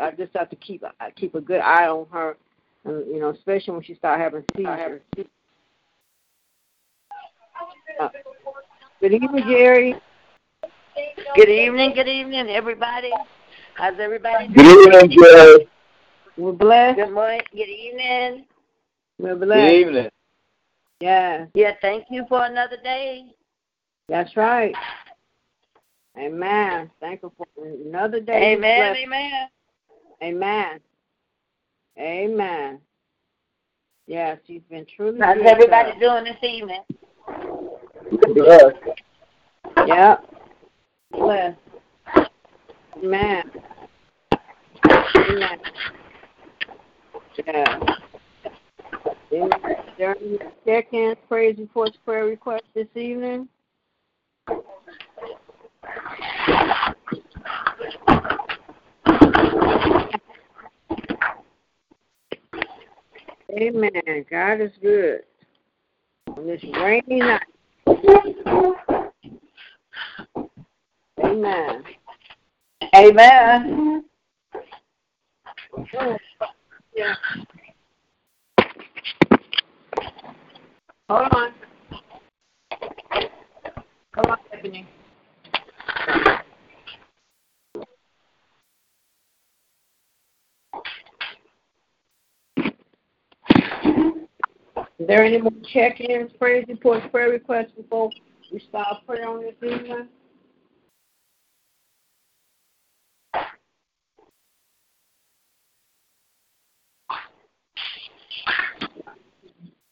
Just, I just have to keep I keep a good eye on her, and, you know, especially when she start having seizures. Uh, good evening, Jerry. Good evening, good evening, everybody. How's everybody doing? Good evening, Jerry. We're blessed. Good morning, good evening. We're blessed. Good evening. Yeah, Yeah, thank you for another day. that's right. Amen. Thank you for another day. Amen, amen. Amen. Amen. Yes, she's been truly. How's good everybody us. doing this evening? Bless. Yep. Bless. Amen. Amen. Yeah. Amen. There any check-ins, praise reports, prayer requests this evening? Amen. God is good. On this rainy night. Amen. Amen. Yeah. Hold on. Come on, Stephanie. There any more check-ins, praise reports, prayer requests before we start prayer on this evening?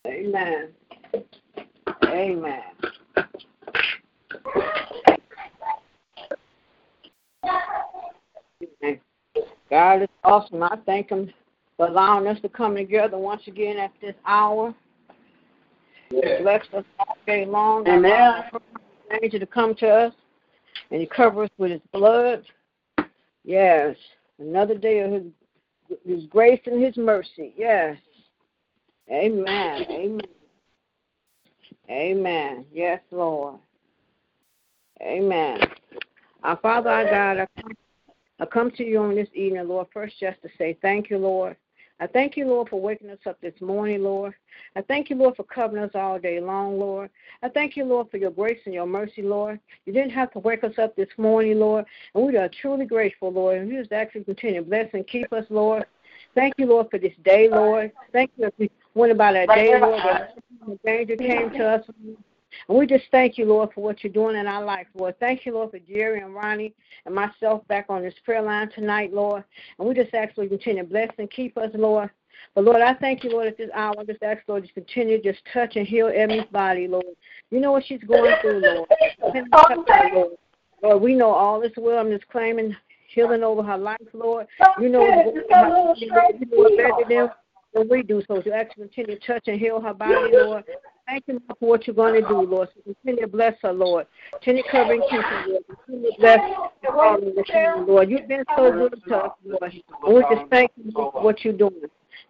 Amen. Amen. Amen. God is awesome. I thank Him for allowing us to come together once again at this hour. Yeah. Bless us all day long. Amen. Angel to come to us and He cover us with His blood. Yes. Another day of His, His grace and His mercy. Yes. Amen. Amen. Amen. Yes, Lord. Amen. Our Father, our God, I come, I come to you on this evening, Lord, first just to say thank you, Lord. I thank you, Lord, for waking us up this morning, Lord. I thank you, Lord, for covering us all day long, Lord. I thank you, Lord, for your grace and your mercy, Lord. You didn't have to wake us up this morning, Lord, and we are truly grateful, Lord. And we just actually continue to bless and keep us, Lord. Thank you, Lord, for this day, Lord. Thank you as we went about our day, Lord. The danger came to us. And we just thank you, Lord, for what you're doing in our life, Lord. Thank you, Lord, for Jerry and Ronnie and myself back on this prayer line tonight, Lord. And we just ask, Lord, continue to bless and keep us, Lord. But Lord, I thank you, Lord, at this hour. I just ask, Lord, just continue to just touch and heal Emmy's body, Lord. You know what she's going through, Lord. Lord. We know all this well. I'm just claiming healing over her life, Lord. You know. You know better than than we do. So to actually continue to touch and heal her body, Lord. Thank you Lord, for what you're going to do, Lord. So continue to bless her, Lord. Continue covering her, Lord. Continue to bless the Lord. You've been so good to us, Lord. And we just thank you Lord, for what you're doing.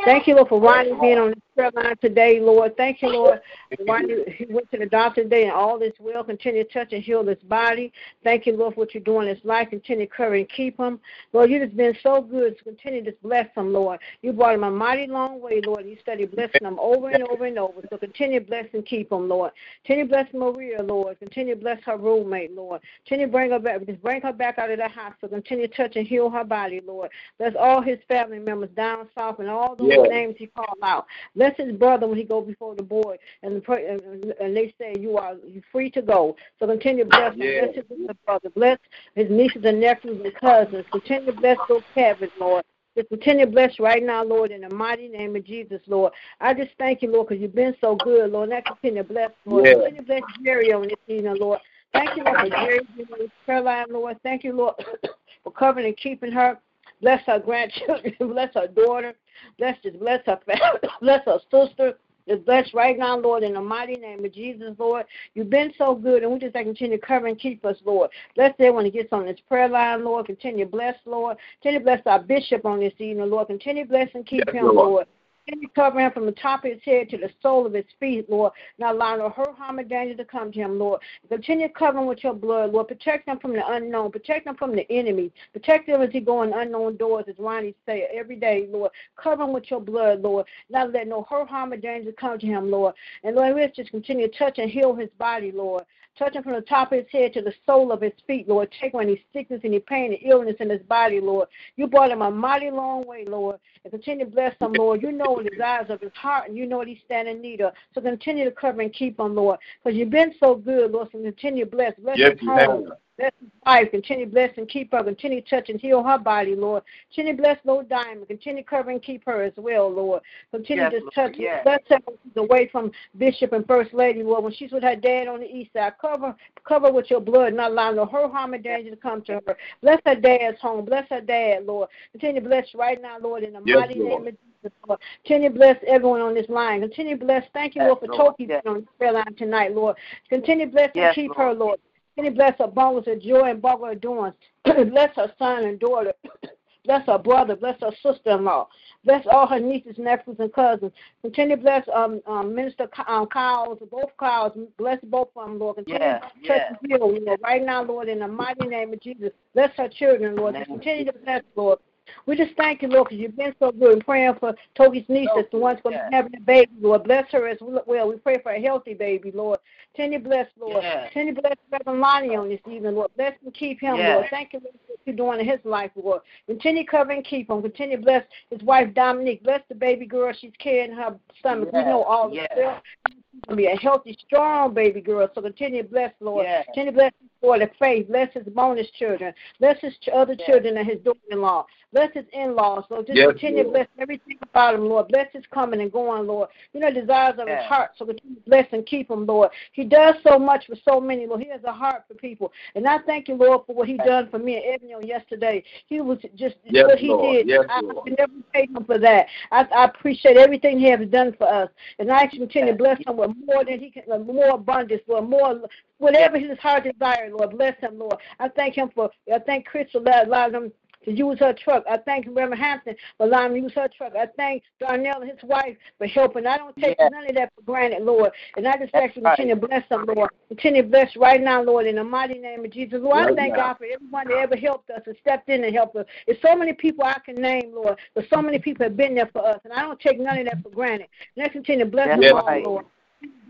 Thank you, Lord, for Ronnie being on this prayer line today, Lord. Thank you, Lord. Ronnie he went to the doctor today and all is well. Continue to touch and heal his body. Thank you, Lord, for what you're doing in his life. Continue to cover and keep him. Lord, you've just been so good. So continue to bless him, Lord. You brought him a mighty long way, Lord. You study blessing him over and over and over. So continue to bless and keep him, Lord. Continue to bless Maria, Lord. Continue to bless her roommate, Lord. Continue to bring her back. Just bring her back out of the hospital. Continue to touch and heal her body, Lord. Bless all his family members down south and all those Yeah. names he called out. Bless his brother when he go before the board and pray- and and they say you are free to go. So continue to bless him. Yeah. Bless his brother. Bless his nieces and nephews and cousins. Continue to bless those cabins, Lord. Just continue to bless right now, Lord, in the mighty name of Jesus, Lord. I just thank you, Lord, because you've been so good, Lord. And I continue to bless, Lord. Yeah. Continue to bless Jerry on this evening, Lord. Thank you, Lord, for Jerry being on this prayer line, Lord. Thank you, Lord, for covering and keeping her. Bless our grandchildren. bless our daughter. Bless just bless her family. bless her sister. Just bless right now, Lord, in the mighty name of Jesus, Lord. You've been so good, and we just like continue to cover and keep us, Lord. Bless everyone who gets on this prayer line, Lord. Continue to bless, Lord. Continue to bless our bishop on this evening, Lord. Continue to bless and keep Yes, him, Lord. Lord. Continue to cover him from the top of his head to the sole of his feet, Lord. Not allowing no hurt, harm, or danger to come to him, Lord. Continue to cover him with your blood, Lord. Protect him from the unknown. Protect him from the enemy. Protect him as he go in unknown doors, as Ronnie say every day, Lord. Cover him with your blood, Lord. Not let no hurt, harm, or danger come to him, Lord. And Lord, we just continue to touch and heal his body, Lord. Touch him from the top of his head to the sole of his feet, Lord. Take away any sickness, any pain, and illness in his body, Lord. You brought him a mighty long way, Lord. And continue to bless him, Lord. You know the desires of his heart, and you know what he's standing in need of. So continue to cover and keep him, Lord. Because you've been so good, Lord. So continue to bless. Bless Yes, his home. Bless his wife. Continue to bless and keep her. Continue to touch and heal her body, Lord. Continue to bless Lord Diamond. Continue to cover and keep her as well, Lord. Continue Yes, to Lord, touch. yes. Bless her away from Bishop and First Lady, Lord. When she's with her dad on the east side, cover cover with your blood, not allowing no hurt, harm, or danger to come to her. Bless her dad's home. Bless her dad, Lord. Continue to bless right now, Lord, in the Yes, mighty Lord. name of Jesus, Lord. Continue to bless everyone on this line. Continue to bless. Thank you, Lord, for. Toki Yes. on the prayer line tonight, Lord. Continue to bless and keep Lord. her, Lord. To bless her bones of joy and bubble of doing. bless her son and daughter. Bless her brother. Bless her sister-in-law. Bless all her nieces, nephews, and cousins. Continue to bless um, um, Minister um, Kyles, both Kyles. Bless both of them, Lord. Continue Yes, to and heal, Lord. Right now, Lord, in the mighty name of Jesus. Bless her children, Lord. Just Name of continue to bless, Lord. We just thank you, Lord, because you've been so good. And praying for Toki's niece, that's the one's going to Yes. be having a baby, Lord. Bless her as well. We pray for a healthy baby, Lord. Continue bless, Lord. Yes. Continue bless Reverend Lonnie on this evening, Lord. Bless and keep him, Yes. Lord. Thank you, Lord, for what you're doing in his life, Lord. Continue cover and keep him. Continue bless his wife, Dominique. Bless the baby girl she's carrying her stomach. We know all Yes. the stuff. She's going to be a healthy, strong baby girl. So continue bless, Lord. Yes. Continue bless his daughter, Faith. Bless his bonus children. Bless his other children and his daughter-in-law. Bless his in-laws, Lord. Just Yes, continue to bless everything about him, Lord. Bless his coming and going, Lord. You know the desires of Yes. his heart, so continue to bless and keep him, Lord. He does so much for so many, Lord. He has a heart for people. And I thank you, Lord, for what he done for me and Ebony yesterday. He was just Yes, what he Lord. did. Yes, I, Lord. I can never pay him for that. I, I appreciate everything he has done for us. And I continue to bless him with more than he can, more abundance, Lord, more whatever his heart desires, Lord. Bless him, Lord. I thank him for, I thank Crystal that allowed him to use her truck. I thank Reverend Hampton for allowing him to use her truck. I thank Darnell and his wife for helping. I don't take Yes. none of that for granted, Lord. And I just That's ask you to continue to bless them, Lord. Continue to bless right now, Lord, in the mighty name of Jesus. Lord, I thank now. God for everyone that ever helped us and stepped in and helped us. There's so many people I can name, Lord, but so many people have been there for us, and I don't take none of that for granted. Let's continue to bless That's them all, right. Lord.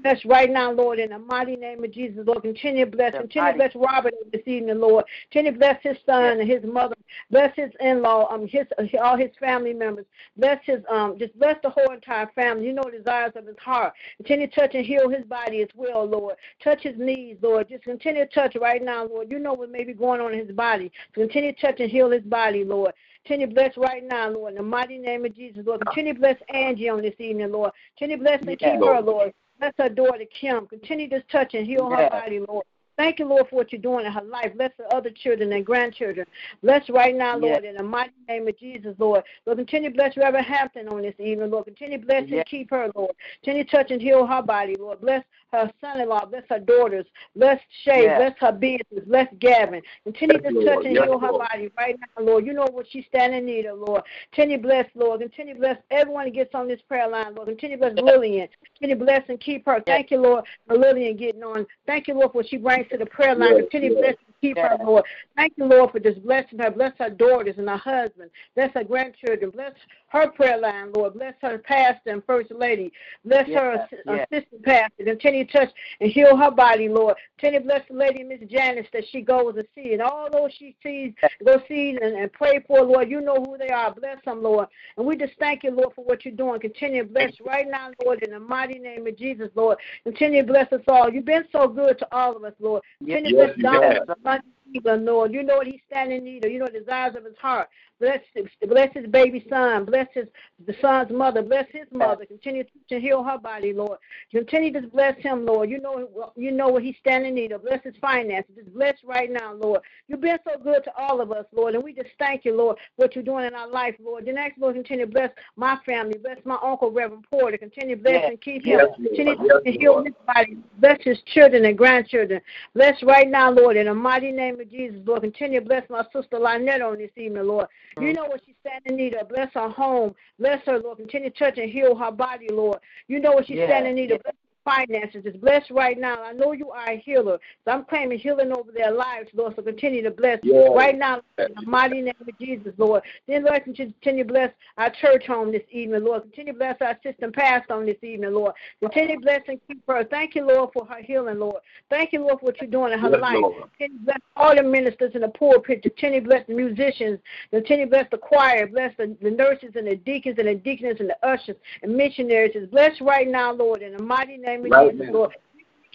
Bless right now, Lord, in the mighty name of Jesus, Lord. Continue to bless. Continue to bless Robert this evening, Lord. Continue to bless his son and his mother. Bless his in-law, um, his all his family members. Bless his um, just bless the whole entire family. You know the desires of his heart. Continue to touch and heal his body as well, Lord. Touch his knees, Lord. Just continue to touch right now, Lord. You know what may be going on in his body. So continue to touch and heal his body, Lord. Continue to bless right now, Lord, in the mighty name of Jesus, Lord. Continue to bless Angie on this evening, Lord. Continue to bless and Yes, keep her, Lord. Bless her daughter, Kim. Continue this touch and heal her body, Lord. Thank you, Lord, for what you're doing in her life. Bless the other children and grandchildren. Bless right now, Lord, in the mighty name of Jesus, Lord. Lord, continue to bless Reverend Hampton on this evening, Lord. Continue to bless Yes. and keep her, Lord. Continue to touch and heal her body, Lord. Bless her son-in-law. Bless her daughters. Bless Shay. Yes. Bless her business. Bless Gavin. Continue Yes, to touch Lord. and Yes, heal her Lord. body right now, Lord. You know what she's standing in need of, Lord. Continue to bless, Lord. Continue to bless everyone that gets on this prayer line, Lord. Continue to bless Lillian. Continue to bless and keep her. Thank you, Lord, for Lillian getting on. Thank you, Lord, for what she brings to the prayer line. Continue bless keep her, Lord. Thank you, Lord, for just blessing her. Bless her daughters and her husband. Bless her grandchildren. Bless her prayer line, Lord. Bless her pastor and first lady. Bless her Yes, assi- yes. assistant pastor. Continue to touch and heal her body, Lord. Continue to bless the lady, Miss Janice, that she goes to see. And all those she sees, go see and, and pray for, Lord. You know who they are. Bless them, Lord. And we just thank you, Lord, for what you're doing. Continue to bless right now, Lord, in the mighty name of Jesus, Lord. Continue to bless us all. You've been so good to all of us, Lord. Continue Yes, to bless have. Donald, Lord. You know what he's standing in need of. You know the desires of his heart. Bless, bless his baby son. Bless his the son's mother. Bless his mother. Continue to heal her body, Lord. Continue to bless him, Lord. You know you know what he's standing in need of. Bless his finances. Just bless right now, Lord. You've been so good to all of us, Lord, and we just thank you, Lord, what you're doing in our life, Lord. The next, Lord, continue to bless my family. Bless my uncle, Reverend Porter. Continue to bless yes. and keep him. Yes, continue yes, to heal his body. Bless his children and grandchildren. Bless right now, Lord, in the mighty name of Jesus, Lord. Continue to bless my sister Lynette on this evening, Lord. You mm. know what she's standing in need of. Bless her home. Bless her, Lord. Continue to touch and heal her body, Lord. You know what she's yes. standing in need of. Bless finances is blessed right now. I know you are a healer. So I'm claiming healing over their lives, Lord. So continue to bless yes. right now in the mighty name of Jesus, Lord. Then, Lord, continue to bless our church home this evening, Lord. Continue to bless our assistant pastor on this evening, Lord. Continue to bless and keep her. Thank you, Lord, for her healing, Lord. Thank you, Lord, for what you're doing in her yes, life. Lord. Continue to bless all the ministers in the pulpit. Continue to bless the musicians. Continue to bless the choir. Bless the, the nurses and the deacons and the deaconess and the ushers and missionaries. Is blessed right now, Lord, in the mighty name of right Jesus, now. Lord.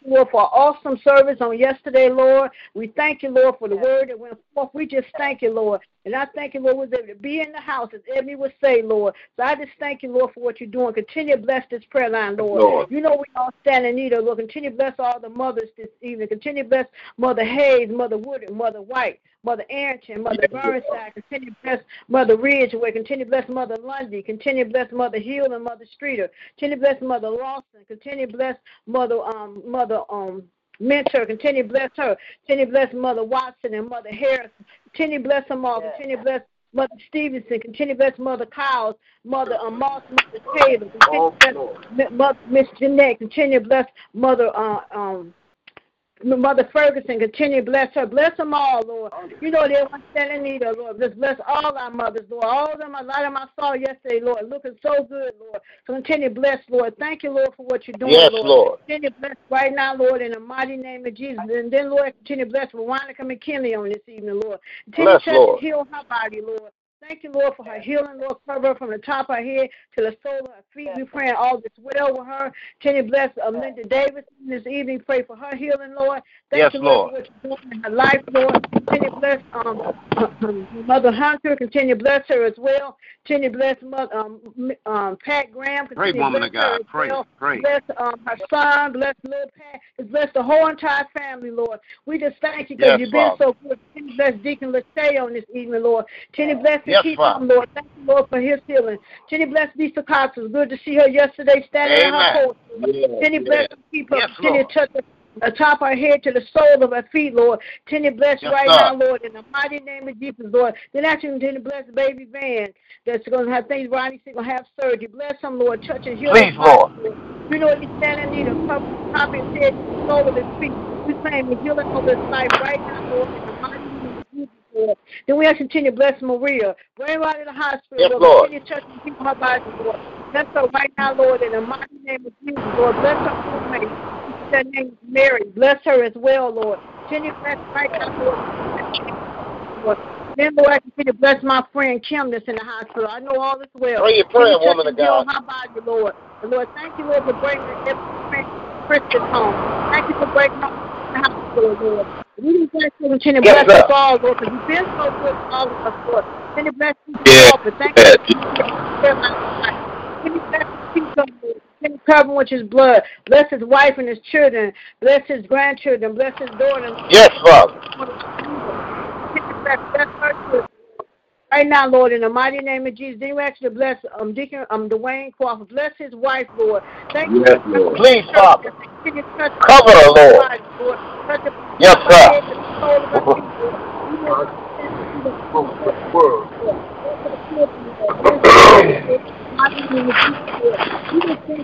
Lord, for awesome service on yesterday, Lord. We thank you, Lord, for the word that went forth. We just thank you, Lord. And I thank you, Lord, was able to be in the house, as Ebony would say, Lord. So I just thank you, Lord, for what you're doing. Continue to bless this prayer line, Lord. Lord. You know we all stand in need of, Lord. Continue to bless all the mothers this evening. Continue to bless Mother Hayes, Mother Wood, Mother White. Mother Arrington, Mother Burnside, continue to bless Mother Ridgeway, continue to bless Mother Lundy, continue to bless Mother Hill and Mother Streeter, continue to bless Mother Lawson, continue to bless Mother um Mother um Mentor, continue to bless her, continue to bless Mother Watson and Mother Harris, continue to bless them all, continue to bless Mother Stevenson, continue to bless Mother Cowles, Mother um, Moss, Mother Taylor, continue to bless Miss Jeanette, continue to bless Mother uh, um Mother Ferguson, continue to bless her. Bless them all, Lord. You know they want stand in need of, Lord. Just bless all our mothers, Lord. All of them, a lot of them I saw yesterday, Lord, looking so good, Lord. So continue to bless, Lord. Thank you, Lord, for what you're doing, yes, Lord. Lord. Continue to bless right now, Lord, in the mighty name of Jesus. And then, Lord, continue to bless Veronica McKinley on this evening, Lord. Continue bless, to Lord. heal her body, Lord. Thank you, Lord, for her healing, Lord. Cover her from the top of her head to the sole of her feet. We pray all this well with her. Can you bless uh, Linda Davis this evening? Pray for her healing, Lord. Thank yes, you, Lord, for what you're doing in her life, Lord. Continue to bless um, Mother Hunter. Continue to bless her as well. Continue to bless Mother, um, um, Pat Graham. Continue pray, woman of God. Pray, well. pray. Bless um, her son. Bless little Pat. Bless the whole entire family, Lord. We just thank you because yes, you've Father. been so good. Continue to bless Deacon Lachey on this evening, Lord. Continue to bless yes, keep Father. him, Lord. Thank you, Lord, for his healing. Jenny bless Lisa Cox. It was good to see her yesterday standing Amen. in her post. Yes, Jenny yes. bless and keep her. Yes, Jenny Lord. touch her the top of her head to the sole of her feet, Lord. Jenny bless yes, right now, Lord, in the mighty name of Jesus, Lord. Then actually continue to bless baby Van that's going to have things, Ronnie's going to have surgery. Bless him, Lord. Touch heal Please, Lord. You know he's standing in need of the top his head to the sole of his feet. We claim the healing of his life right now, Lord, in the mighty name of Jesus. Lord. Then we ask you continue to bless Maria. Bring her out of the hospital, yes, Lord. Continue to touch and keep her body, Lord. Bless her right now, Lord, in the mighty name of Jesus, Lord. Bless her roommate. Her name is Mary. Bless her as well, Lord. Continue to bless right now, Lord. Then, Lord, I continue to bless my friend Kim that's in the hospital. I know all is well. Pray your prayer, woman of God. Her body, Lord. And Lord, thank you, Lord, for bringing Christian home. Thank you for bringing her the Lord. We just ask you to continue to Yes, bless sir. us all, Lord, because you've been so good to all of us, Lord. Continue to bless you Yes, all, but thank yes. you for your. Continue to bless his people, Lord. Continue to cover with his blood. Bless his wife and his children. Bless his grandchildren. Bless his daughter. Yes, Father. Bless, her. Right now, Lord, in the mighty name of Jesus, then we ask you to bless um, Deacon um, Dwayne Crawford. Bless his wife, Lord. Thank you. Yes, for Lord. Please, Father. Continue to touch Cover her, Lord. Lord. Touch her from Yes, the top of sir. her head to the sole of her feet, Lord. You know what she's standing in the From the world.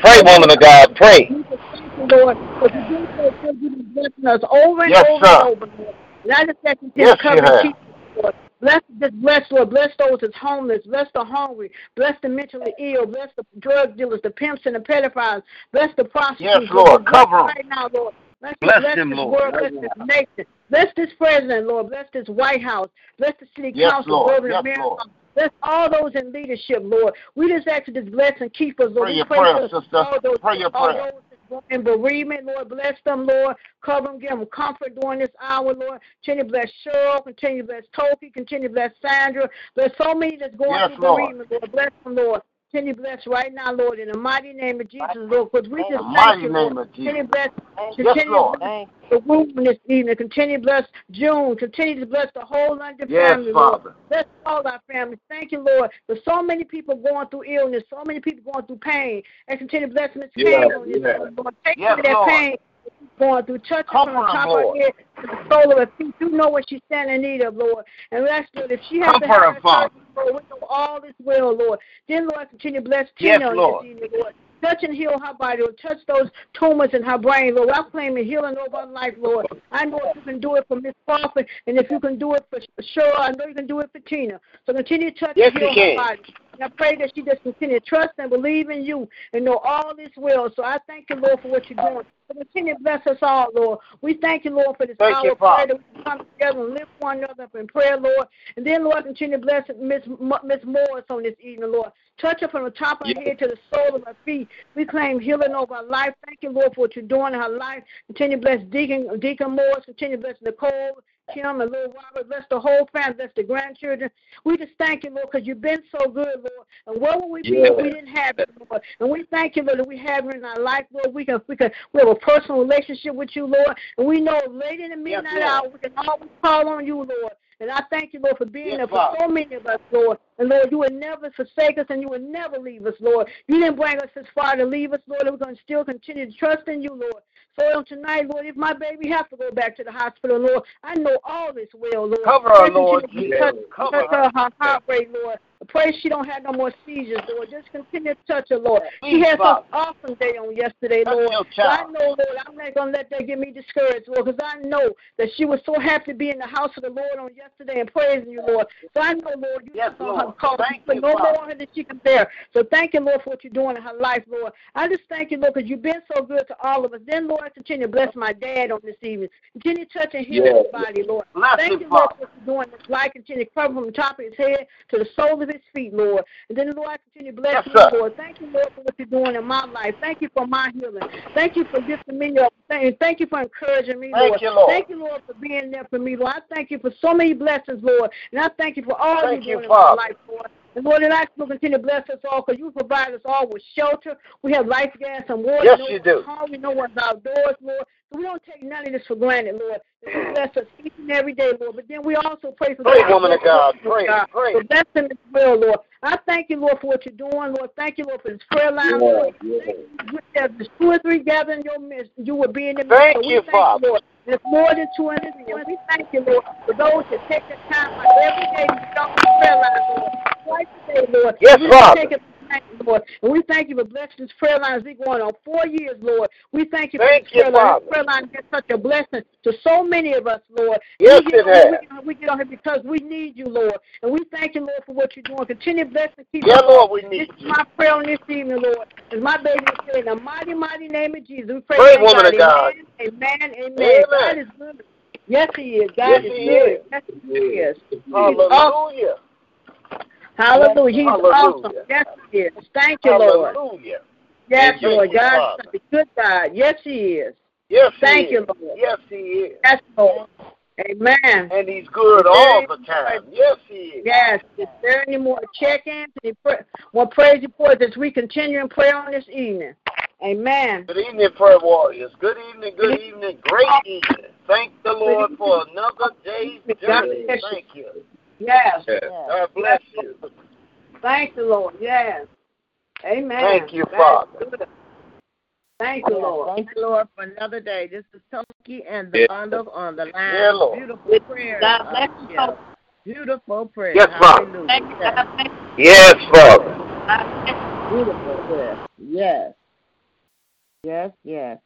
Pray, woman of God. Pray. We just thank you, Lord, because you've so good. You've been blessing us over and Yes, over sir. and over, Lord. And I just ask you to Yes, cover and keep us, Lord. Bless, just bless, Lord. Bless those that's homeless. Bless the hungry. Bless the mentally ill. Bless the drug dealers, the pimps, and the pedophiles. Bless the prostitutes. Yes, Lord. Cover 'em. right now, Lord. Bless, Bless bless them, this Lord. world. Bless this nation. Bless this president, Lord. Bless this White House. Bless the city Yes, council, Lord. Yes, Mayor. Lord. Bless all those in leadership, Lord. We just ask you to bless and keep us, Lord. Pray we your pray prayer, for sister. all those, Pray your all prayer. those that's in bereavement, Lord. Bless them, Lord. Cover them, give them comfort during this hour, Lord. Continue to bless Cheryl. Continue to bless Toki. Continue to bless Sandra. Bless so many that's going Yes, through Lord. bereavement, Lord. Bless them, Lord. Continue to bless right now, Lord, in the mighty name of Jesus, Lord. Because we just thank you, Lord. Continue to bless Continue bless the room this evening. Continue to bless June. Continue to bless the whole London Yes, family, Lord. Father. Bless all our families. Thank you, Lord. There's so many people going through illness, so many people going through pain. And continue to bless Miss Yeah, Pam on this yeah. Lord. Take Yes, away that Lord. pain going through. Touch her from the top of her head to the sole of her feet. You know what she's standing in need of, Lord. And that's good. If she has to Comfort have her, her Father. surgery, Lord, we know all is well, Lord. Then, Lord, continue to bless Tina on Lord. this Lord. Touch and heal her body, Lord. Touch those tumors in her brain, Lord. I'm claiming healing over her life, Lord. I know if you can do it for Miss Crawford, and if you can do it for sure, I know you can do it for Tina. So continue to touch Yes, and heal her body. And I pray that she just continue to trust and believe in you and know all is well. So I thank you, Lord, for what you're doing. So continue to bless us all, Lord. We thank you, Lord, for this Thank hour you, of prayer that we come together and lift one another up in prayer, Lord. And then, Lord, continue to bless Miss Miss Morris on this evening, Lord. Touch her from the top of her head to the sole of her feet. We claim healing over her life. Thank you, Lord, for what you're doing in her life. Continue to bless Deacon, Deacon Morris. Continue to bless Nicole, Kim, and little Robert. Bless the whole family. Bless the grandchildren. We just thank you, Lord, because you've been so good, Lord. And where would we be if we didn't have it, Lord? And we thank you, Lord, that we have it in our life, Lord. We can, we can, we have a personal relationship with you, Lord. And we know late in the midnight Lord. hour, we can always call on you, Lord. And I thank you, Lord, for being Yes, there for Father. so many of us, Lord. And Lord, you would never forsake us and you would never leave us, Lord. You didn't bring us this far to leave us, Lord, and we're going to still continue to trust in you, Lord. So on tonight, Lord, if my baby has to go back to the hospital, Lord, I know all is well, Lord. Cover her, Lord continue to Jesus. Touch, Cover touch her, her heart rate, Lord. Pray she don't have no more seizures, Lord. Just continue to touch her, Lord. She Please, had such Father. an awesome day on yesterday, Touch Lord. So I know, Lord, I'm not going to let that get me discouraged, Lord, because I know that she was so happy to be in the house of the Lord on yesterday and praising you, Lord. So I know, Lord, you Yes, just on her Lord. call Thank for you, no Father. more than she can bear. So thank you, Lord, for what you're doing in her life, Lord. I just thank you, Lord, because you've been so good to all of us. Then, Lord, continue to bless my dad on this evening. Continue to touch and heal Yes. his body, Lord. Bless Thank him, you, Lord, for what you're doing in his life. Continue to cover from the top of his head to the soles of his feet, Lord. And then, Lord, I continue to bless Yes, you. Lord. Thank you, Lord, for what you're doing in my life. Thank you for my healing. Thank you for lifting me up. Thank thank you for encouraging me, Thank Lord. you, Lord. Thank you, Lord, for being there for me, Lord. I thank you for so many blessings, Lord. And I thank you for all Thank you're you, doing in my life, Lord. And Lord, and I to continue to bless us all because you provide us all with shelter. We have life, gas, and water. Yes, you do. home. We know what's outdoors, Lord. So we don't take none of this for granted, Lord. You bless us each and every day, Lord. But then we also pray for Pray, God. woman of God. Pray, God. pray. So bless them as well, Lord. I thank you, Lord, for what you're doing, Lord. Thank you, Lord, for this prayer line, Lord. yeah. Thank you. Two or three gathered in your midst. You will be in the midst. Thank so you, thank Father. you, Lord. There's more than two hundred. We thank you, Lord, for those that take the time out every day to on the prayer line, Lord. Twice a day, Lord. Yes, we don't Father. take it for granted, Lord. And we thank you for blessing this prayer line as we going on four years, Lord. We thank you Thank for this you, prayer line. This prayer line has such a blessing to so many of us, Lord. Yes, we get it on, has. We get, on, we get on here because we need you, Lord. And we thank you, Lord, for what you're doing. Continue to bless and keep Yeah, Lord, we need This is my prayer on this evening, Lord. As my baby saying, in the mighty, mighty name of Jesus. We pray, Pray, thank woman of God. Amen, amen, amen. Amen. God is good. Yes, He is. God Yes, is He good. is. Yes, He is. Hallelujah. Hallelujah. He's Hallelujah. awesome. Yes, He is. Thank you, Lord. Hallelujah. Yes, Thank Lord. God is such a good God. Yes, He is. Yes, he Thank is. you, Lord. Yes, he is. Yes, Lord. Amen. And he's good all the time. Yes, he is. Yes. Is there any more check-ins? Any pra- more praise reports as we continue in prayer on this evening? Amen. Good evening, prayer warriors. Good evening, good evening, great evening. Thank the Lord for another day's journey. Thank you. Yes. God bless you. Thank you, Lord. Yes. Amen. Thank you, Father. Thank you, Lord. Thank you, Lord, for another day. This is Toki and the Yeah. bundles on the line. Yeah, Lord. Beautiful prayer. God bless you, yeah. Lord. Beautiful prayer. Yes, Father. Thank you. God you. Yes, Father. God bless you. Beautiful prayer. Yes. Yes, yes.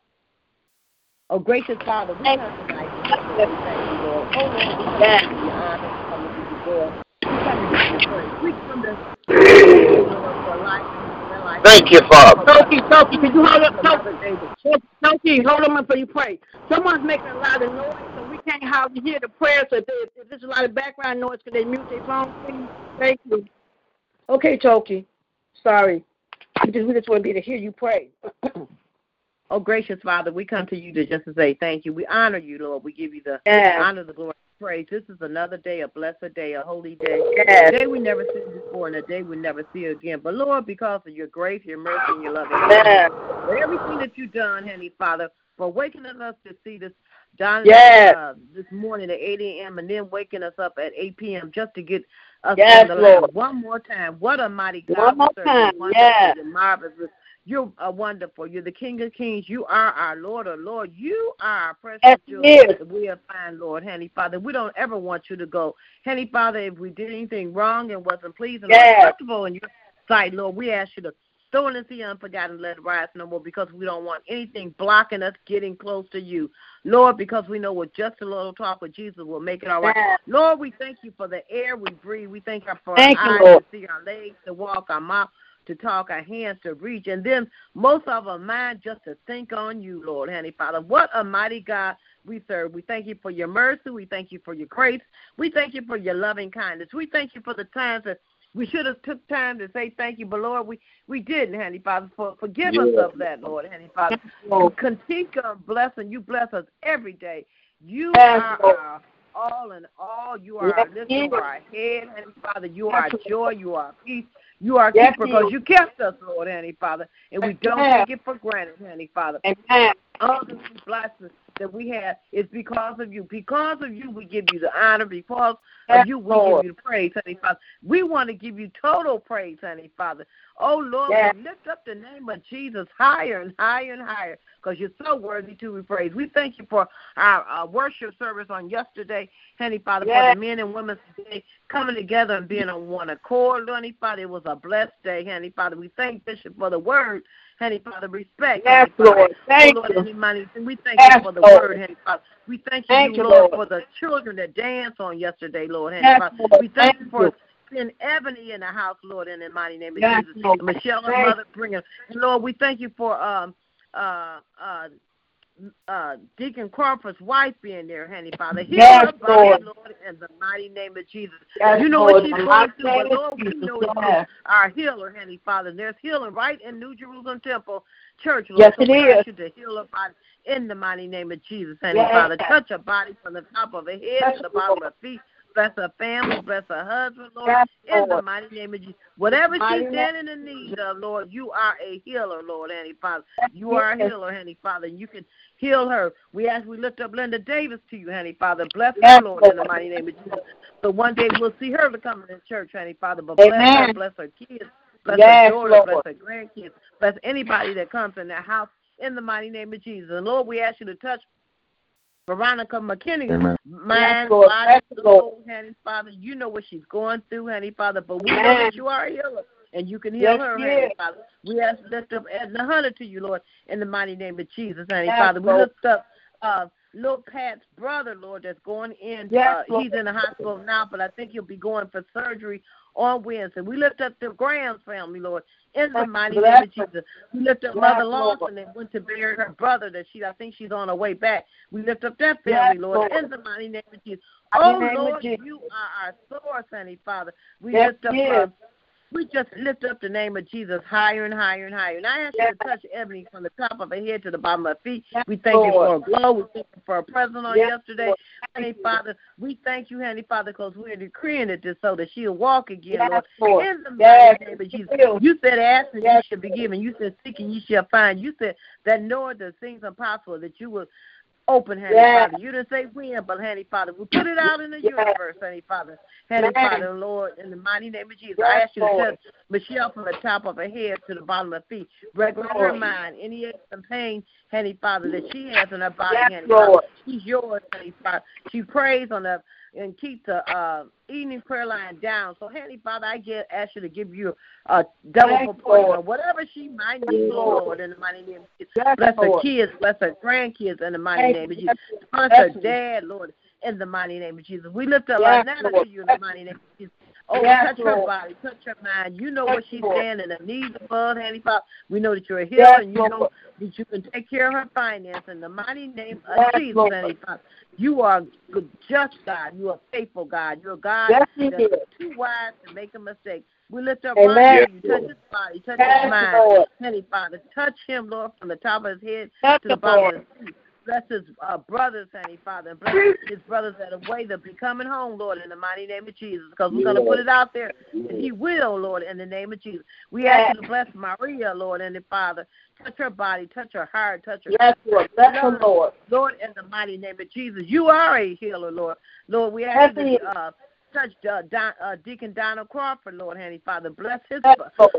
Oh, gracious Father, we come tonight to give you thank you, Lord. Oh, Lord, we come Yes. to give you honor. We come to give you glory. We come to give you praise. We come to thank you, Thank you, Father. Toki, Toki, can you hold up? Another Toki, day to Toki, hold on before you pray. Someone's making a lot of noise, so we can't hardly hear the prayer. So if, there- if there's a lot of background noise, can they mute their phone, please? Thank you. Okay, Toki. Sorry. We just, we just want to be able to hear you pray. Oh, gracious Father, we come to you to just to say thank you. We honor you, Lord. We give you the yes. honor, the glory, praise. This is another day, a blessed day, a holy day. Yes. A day we never seen before and a day we never see again. But Lord, because of your grace, your mercy, and your love, yes. everything that you've done, Heavenly Father, for waking us to see this John yes. uh, this morning at 8 a.m. and then waking us up at 8 p.m. just to get us yes, on the line one more time. What a mighty God! One more time, yes. marvelous. You're uh, wonderful. You're the King of Kings. You are our Lord or Lord. You are our precious yes. We are fine, Lord, Henny Father. We don't ever want you to go. Henny Father, if we did anything wrong and wasn't pleasing yes. or acceptable in your sight, Lord, we ask you to throw into the unforgotten, let it rise no more because we don't want anything blocking us getting close to you. Lord, because we know with just a little talk with Jesus will make it all right. Yes. Lord, we thank you for the air we breathe. We thank you for thank our you, eyes Lord. to see, our legs to walk, our mouth to talk, our hands to reach, and then most of our mind just to think on you, Lord, honey Father. What a mighty God we serve. We thank you for your mercy. We thank you for your grace. We thank you for your loving kindness. We thank you for the times that we should have took time to say thank you, but Lord, we, we didn't, honey Father. For, forgive yeah. us of that, Lord, honey Father. You continue blessing. You bless us every day. You yes, are our all in all. You are yes, our lift, you are our head, honey Father. You are our joy. You are our peace. You are yes, keeper because you kept us, Lord, Honey Father, and we don't take it for granted, Honey Father. Amen. All the blessings that we have is because of you. Because of you, we give you the honor. Because of you, we give you the praise, Honey Father. We want to give you total praise, Honey Father. Oh, Lord, yes. we lift up the name of Jesus higher and higher and higher because you're so worthy to be praised. We thank you for our, our worship service on yesterday, Honey Father, yes. for the men and women today coming together and being on one accord, Honey Father. It was a blessed day, Honey Father. We thank Bishop for the word Honey Father, respect. Yes, Lord. Thank oh, Lord, you. Money. We thank yes, you for the Lord. word, Honey Father. We thank you, thank you Lord, Lord, for the children that danced on yesterday, Lord, Honey yes, Father. Lord. We thank, thank you for seeing Ebony in the house, Lord, in the mighty name of yes, Jesus. Lord. Michelle and Mother bringing. And Lord, we thank you for um uh uh uh, Deacon Crawford's wife being there, honey, Father. Heal yes, her body, Lord. Lord, in the mighty name of Jesus. Yes, you know Lord. what she's going through, but Lord, we know yes. our healer, honey, Father. There's healing right in New Jerusalem Temple Church, Lord. Yes, so it is. You to heal her body in the mighty name of Jesus, honey, yes. Father. Touch her body from the top of her head Touch to the bottom of her feet. Bless her family, bless her husband, Lord, yes, in the mighty name of Jesus. Whatever she's standing in need of, Lord, you are a healer, Lord, Honey Father. You are a healer, Honey Father. and You can heal her. We ask, we lift up Linda Davis to you, Honey Father. Bless yes, her, Lord, in the mighty name of Jesus. So one day we'll see her coming to church, Honey Father. But bless Amen. her, bless her kids, bless yes, her daughter, Lord. bless her grandkids, bless anybody that comes in that house in the mighty name of Jesus. And Lord, we ask you to touch Veronica McKinney, Amen. mind, yes, body, soul, honey, Father. You know what she's going through, honey, Father, but we know that you are a healer and you can heal yes, her, honey, Father. We ask lift up Edna Hunter to you, Lord, in the mighty name of Jesus, honey, yes, Father. We lift up uh, little Pat's brother, Lord, that's going in. Yes, uh, he's in the hospital now, but I think he'll be going for surgery on Wednesday. We lift up the Graham family, Lord, in the mighty name of Jesus. We lift up Mother Lawson that went to bury her brother that she I think she's on her way back. We lift up that family, Lord, in the mighty name of Jesus. Oh Lord, you are our source, honey Father. We lift up we just lift up the name of Jesus higher and higher and higher. And I ask you to touch Ebony from the top of her head to the bottom of her feet. We thank you for a glow. We thank you for a present on yesterday. Honey Father, we thank you, Honey Father, because we're decreeing it just so that she'll walk again, Lord. In the mighty name of Jesus. You said ask and you shall be given. You said seek and you shall find. You said that knowing the things impossible that you will open, Honey yes. Father. You didn't say when, but Honey Father, we put it out in the yes. universe, Honey Father. Yes. Father, Lord, in the mighty name of Jesus, I ask you to touch Michelle from the top of her head to the bottom of her feet. Regulate her mind, any aches and pain, Honey Father, that she has in her body, Honey Father. She's yours, Honey Father. She prays on the and keep the uh, evening prayer line down. So, Heavenly Father, I get ask you to give you a double proportion of whatever she might need, Lord, in the mighty name of Jesus. Yes, bless Lord. her kids, bless her grandkids in the mighty name of Jesus. Bless her dad, Lord, in the mighty name of Jesus. We lift up yes, Lynetta to you in the mighty name of Jesus. Oh, yes, touch Lord. her body, touch her mind. You know yes, what she's Lord. standing in need of, Handy Father. We know that you're a healer yes, and you Lord. know that you can take care of her finance in the mighty name of yes, Jesus, Lord. Handy Father. You are good, just God. You are faithful God. You're a God yes, that's too wise to make a mistake. We lift up Ron you. Touch his body, touch yes, his mind. Lord. Heavenly Father, touch him, Lord, from the top of his head touch to the bottom of his feet. Bless his uh, brothers, Heavenly Father. And bless his brothers that are way to be coming home, Lord, in the mighty name of Jesus. Because we're going to put it out there. And he will, Lord, in the name of Jesus. We yes. ask you to bless Maria, Lord, and the Father. Touch her body, touch her heart, touch her. Yes, Lord. Bless her, Lord. Lord, in the mighty name of Jesus. You are a healer, Lord. Lord, we ask you to uh, touch uh, Don, uh, Deacon Donald Crawford, Lord, Heavenly Father. Bless his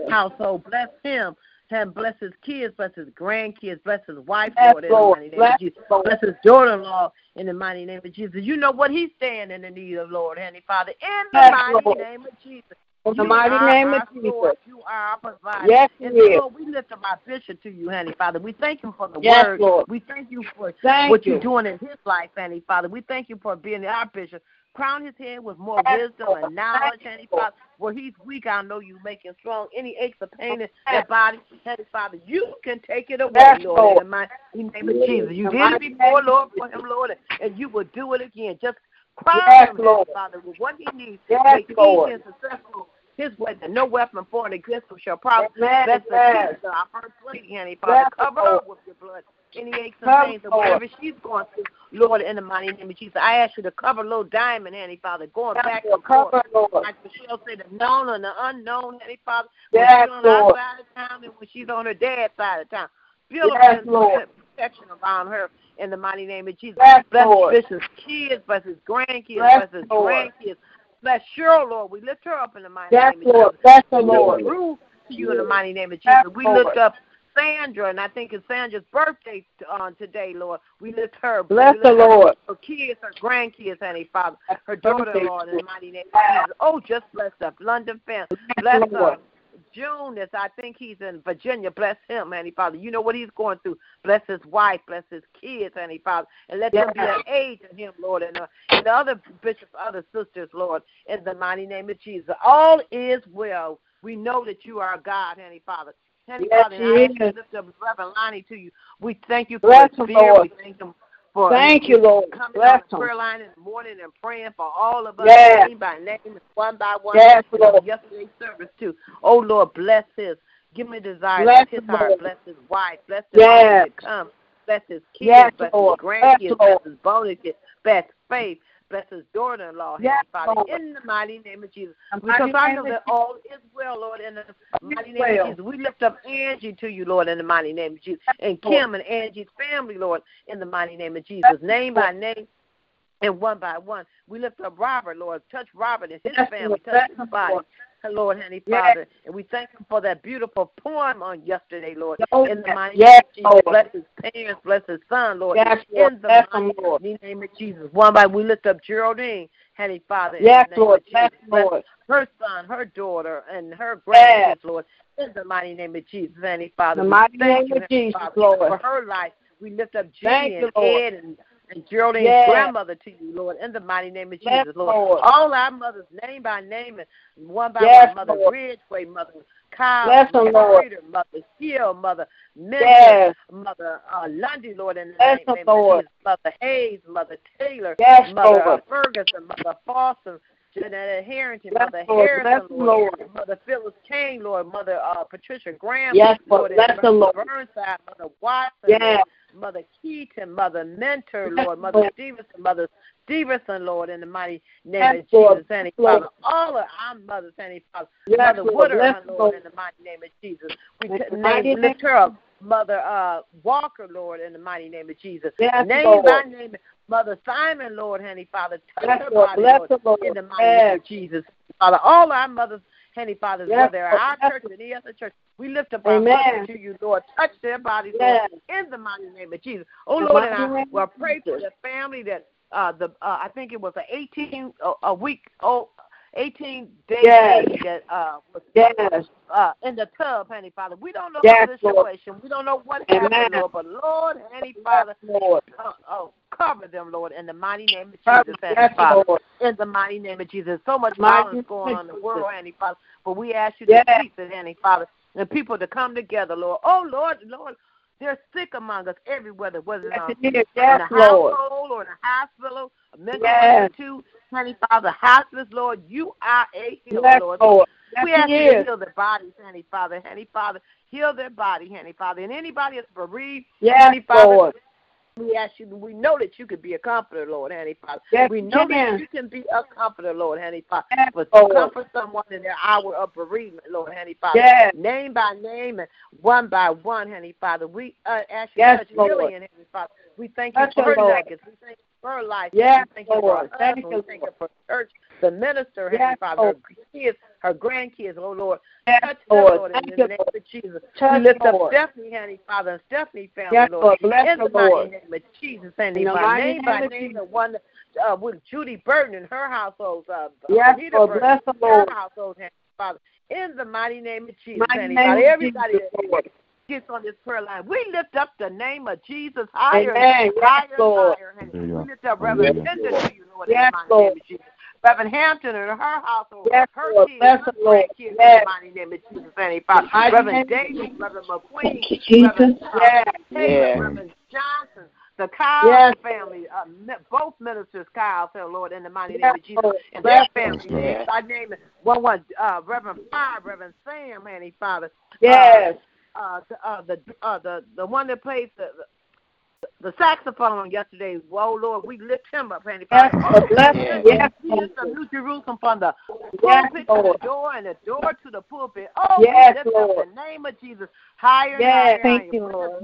household. Bless him. Him, bless his kids, bless his grandkids, bless his wife, yes, Lord, in the mighty name bless of Jesus. Bless his daughter-in-law in the mighty name of Jesus. You know what he's standing in the need of, Lord, Heavenly Father, in the mighty Lord. name of Jesus. In the mighty name of Jesus. Lord. You are our provider. Yes, and is. Lord, we lift up our bishop to you, Heavenly Father. We thank you for the yes, word. Lord. We thank you for thank what you. you're doing in his life, Heavenly Father. We thank you for being our bishop. Crown his head with more wisdom and knowledge, Heavenly Father. Where he's weak, I know you make him strong. Any aches or pain in their body, Heavenly Father, you can take it away, yes, Lord, Lord. in the mighty name of Jesus. You did it before, Lord, for him, Lord, and you will do it again. Just crown yes, him, Lord. Father, with what he needs. Yes, Make Lord. easy and successful his weapon, no weapon formed against him shall prosper. That's the Amen. peace of our first lady, honey, Father. Yes, Cover Lord. her with your blood. Any aches and pains or whatever she's going through, Lord, in the mighty name of Jesus. I ask you to cover little Diamond, honey, Father, going Yes, back and forth. Cover, Lord. Like Michelle said, the known and the unknown, honey, Father. Yes, when she's on Lord. our side of town and when she's on her dad's side of town. Build Yes, Lord. protection around her in the mighty name of Jesus. Yes, bless Lord. Bishop's kids, bless his grandkids, Bless, bless his Lord. grandkids. Bless Cheryl, Lord. We lift her up in the mighty Yes, name of Lord. Jesus. Bless the Lord. to you in the mighty name of Jesus. Yes, we Lord. lift up Sandra, and I think it's Sandra's birthday on today, Lord. We lift her. Bless the Lord. Her kids, her grandkids, honey, Father. Her Birthday. daughter, Lord, in the mighty name of Jesus. Oh, just bless her. London family. Bless her. June is, I think he's in Virginia. Bless him, honey, Father. You know what he's going through. Bless his wife, bless his kids, honey, Father. And let them be Yes. an aid to him, Lord, and, uh, and the other bishops, other sisters, Lord, in the mighty name of Jesus. All is well. We know that you are God, honey, Father. Honey, Yes, Father, and I ask you lift up Reverend Lonnie to you. We thank you for Bless his him. Lord. We thank him for Thank you, Lord. coming Bless on the prayer line in the morning and praying for all of us, Yes. name by name, one by one. Yes, Lord. Yesterday's service too. Oh Lord, bless his. Give me desires Bless his heart. Lord. Bless his wife. Bless the Yes. to come. Bless his kids. Yes, bless Lord. his grandkids. Bless, Bless his bonus kids. Bless faith. Bless his daughter-in-law, Yes, Heavenly Father, Lord. in the mighty name of Jesus. The Because I know that all is well, Lord, in the mighty name well. of Jesus. We lift up Angie to you, Lord, in the mighty name of Jesus. And Kim and Angie's family, Lord, in the mighty name of Jesus. Name by name and one by one. We lift up Robert, Lord. Touch Robert and his family. Touch his body. Lord. Lord, Heavenly Yes. Father. And we thank him for that beautiful poem on yesterday, Lord. Oh, in the mighty Yes, name of Jesus. Lord. Bless his parents, bless his son, Lord. Yes, Lord. In the Bless mighty Lord. name of Jesus. One by we lift up Geraldine, Heavenly Father. in Yes, the name Lord. of Bless, Jesus. Bless Lord. her son, her daughter, and her Yes. Lord. In the mighty name of Jesus, Heavenly Father. In The mighty name of Jesus, Lord. For her life, we lift up Jenny and. Ed and, and Geraldine's Yes. grandmother to you, Lord, in the mighty name of Yes, Jesus, Lord. Lord. All our mothers, name by name, and one by Yes, one, Mother Lord. Ridgeway, Mother Kyle, them, Mother. Reader, Mother Hill, Mother Mentor, Yes. Mother uh, Lundy, Lord, in the Bless name, name of Lord. Jesus, Mother Hayes, Mother Taylor, Yes, Mother uh, Lord. Ferguson, Mother Foster, Janetta Harrington, Bless, Mother Lord. Harrison, them, Lord. Mother Phyllis Kane, Lord, Mother uh, Patricia Graham, Yes, Lord, Lord. Bless Mother Lord. Burnside, Mother Watson, Yes. Lord, Mother Keaton, Mother Mentor, Lord, Mother Lord. Stevenson, Mother Stevenson, Lord, in the mighty name Yes, of Lord. Jesus, Lord. Father. All of our mothers, Heavenly Father. Yes, Mother Woodard, Bless our them, Lord, Lord. in the mighty name of Jesus. We t- name, lift her up. Mother uh, Walker, Lord, in the mighty name of Jesus. Yes, name Lord. by name, Mother Simon, Lord, Heavenly Father. Touch Yes, her Lord. body, Bless Lord, Lord. in the mighty name of Jesus. Father, all our mothers, Heavenly Fathers, Yes, whether Lord. our Yes, church or any other church, we lift up our mothers to you, Lord. Touch their bodies, Yes. Lord, in the mighty name of Jesus. Oh, Lord, and I well, pray for the family that uh, the uh, I think it was a 18 a, a week old 18 day Yes. that uh, was Yes. uh, in the tub, honey Father. We don't know Yes, the Lord. situation. We don't know what Amen. happened, Lord. But Lord, honey Father, Yes, Lord. uh, oh, cover them, Lord, in the mighty name of Cover- Jesus, honey Yes, Father. Lord. In the mighty name of Jesus. So much violence going on in the world, honey Father. But we ask you to Yes. cease it, honey Father. And people to come together, Lord. Oh, Lord, Lord, they're sick among us everywhere, whether Yes, um, it is. in Yes, the Lord. household or in the hospital, mental Yes. institute, honey Father, hospice, Lord. You are a healer, Yes, Lord. Lord. we ask you to heal their bodies, Honey Father. Honey Father, heal their body, Honey Father. And anybody that's bereaved, yes, Heavenly Father, Lord. we ask you, we know that you could be a comforter, Lord, Honey Father. Yes, we know can. that you can be a comforter, Lord, Honey Father. Yes, but Lord. comfort someone in their hour of bereavement, Lord, Honey Father. Yes. Name by name and one by one, Honey Father. We uh, ask you Yes, to touch Lord. Lillian, Heavenly Father. We thank you Touch for her, nuggets. We thank you her life. Yes, thank you Lord. for her Thank you, thank you Lord. for her church, the minister, Heavenly Yes, Father, Lord. her kids, her grandkids, oh Lord. Yes, Touch them, Lord. Lord, Thank in you, the name Lord. of Jesus. Touch, we lift Lord. up Stephanie, Heavenly Father, and Stephanie family, Yes, Lord. Lord. Bless in the mighty Lord. name of Jesus, Heavenly In the Father. Name by name of name, Jesus. the one uh, with Judy Burton and her household, uh, Yes, Anita Lord. Burton, Bless the her Lord. household, Heavenly Father. In the mighty name of Jesus, Mighty Heavenly Father. Everybody Jesus, Lord. Gets on this prayer line, we lift up the name of Jesus higher, Amen. Yes, higher, Lord. higher. Heavenly. We lift up Reverend Hallelujah. Linda to you, Lord, Yes, in the mighty Lord. name of Jesus. Reverend Hampton and her household, Yes, her Lord. kids, Bless her the Lord. grandkids, in the mighty name of Jesus, Heavenly Father. mighty Reverend name David, Reverend McQueen, Thank you, Jesus. Reverend uh, Yes. Taylor, Yes. Reverend Johnson, the Kyle Yes. family, uh, both ministers, Kyle, so Lord, in the mighty name of Jesus, and their Bless family. Yes, Yes. I name it one one, uh, Reverend Five, Reverend Sam, Heavenly Father. Yes. Uh, the, uh, the uh, the the one that plays the, the the saxophone yesterday. Whoa, Lord, we lift him up, Heavenly Yes, Father. Lord. Bless Yes. you. Yes, He is the New Jerusalem from the Yes, pulpit to Lord. the door and the door to the pulpit. Oh, Yes, we lift up the name of Jesus higher and Yes. higher. Thank higher. you, Lord. us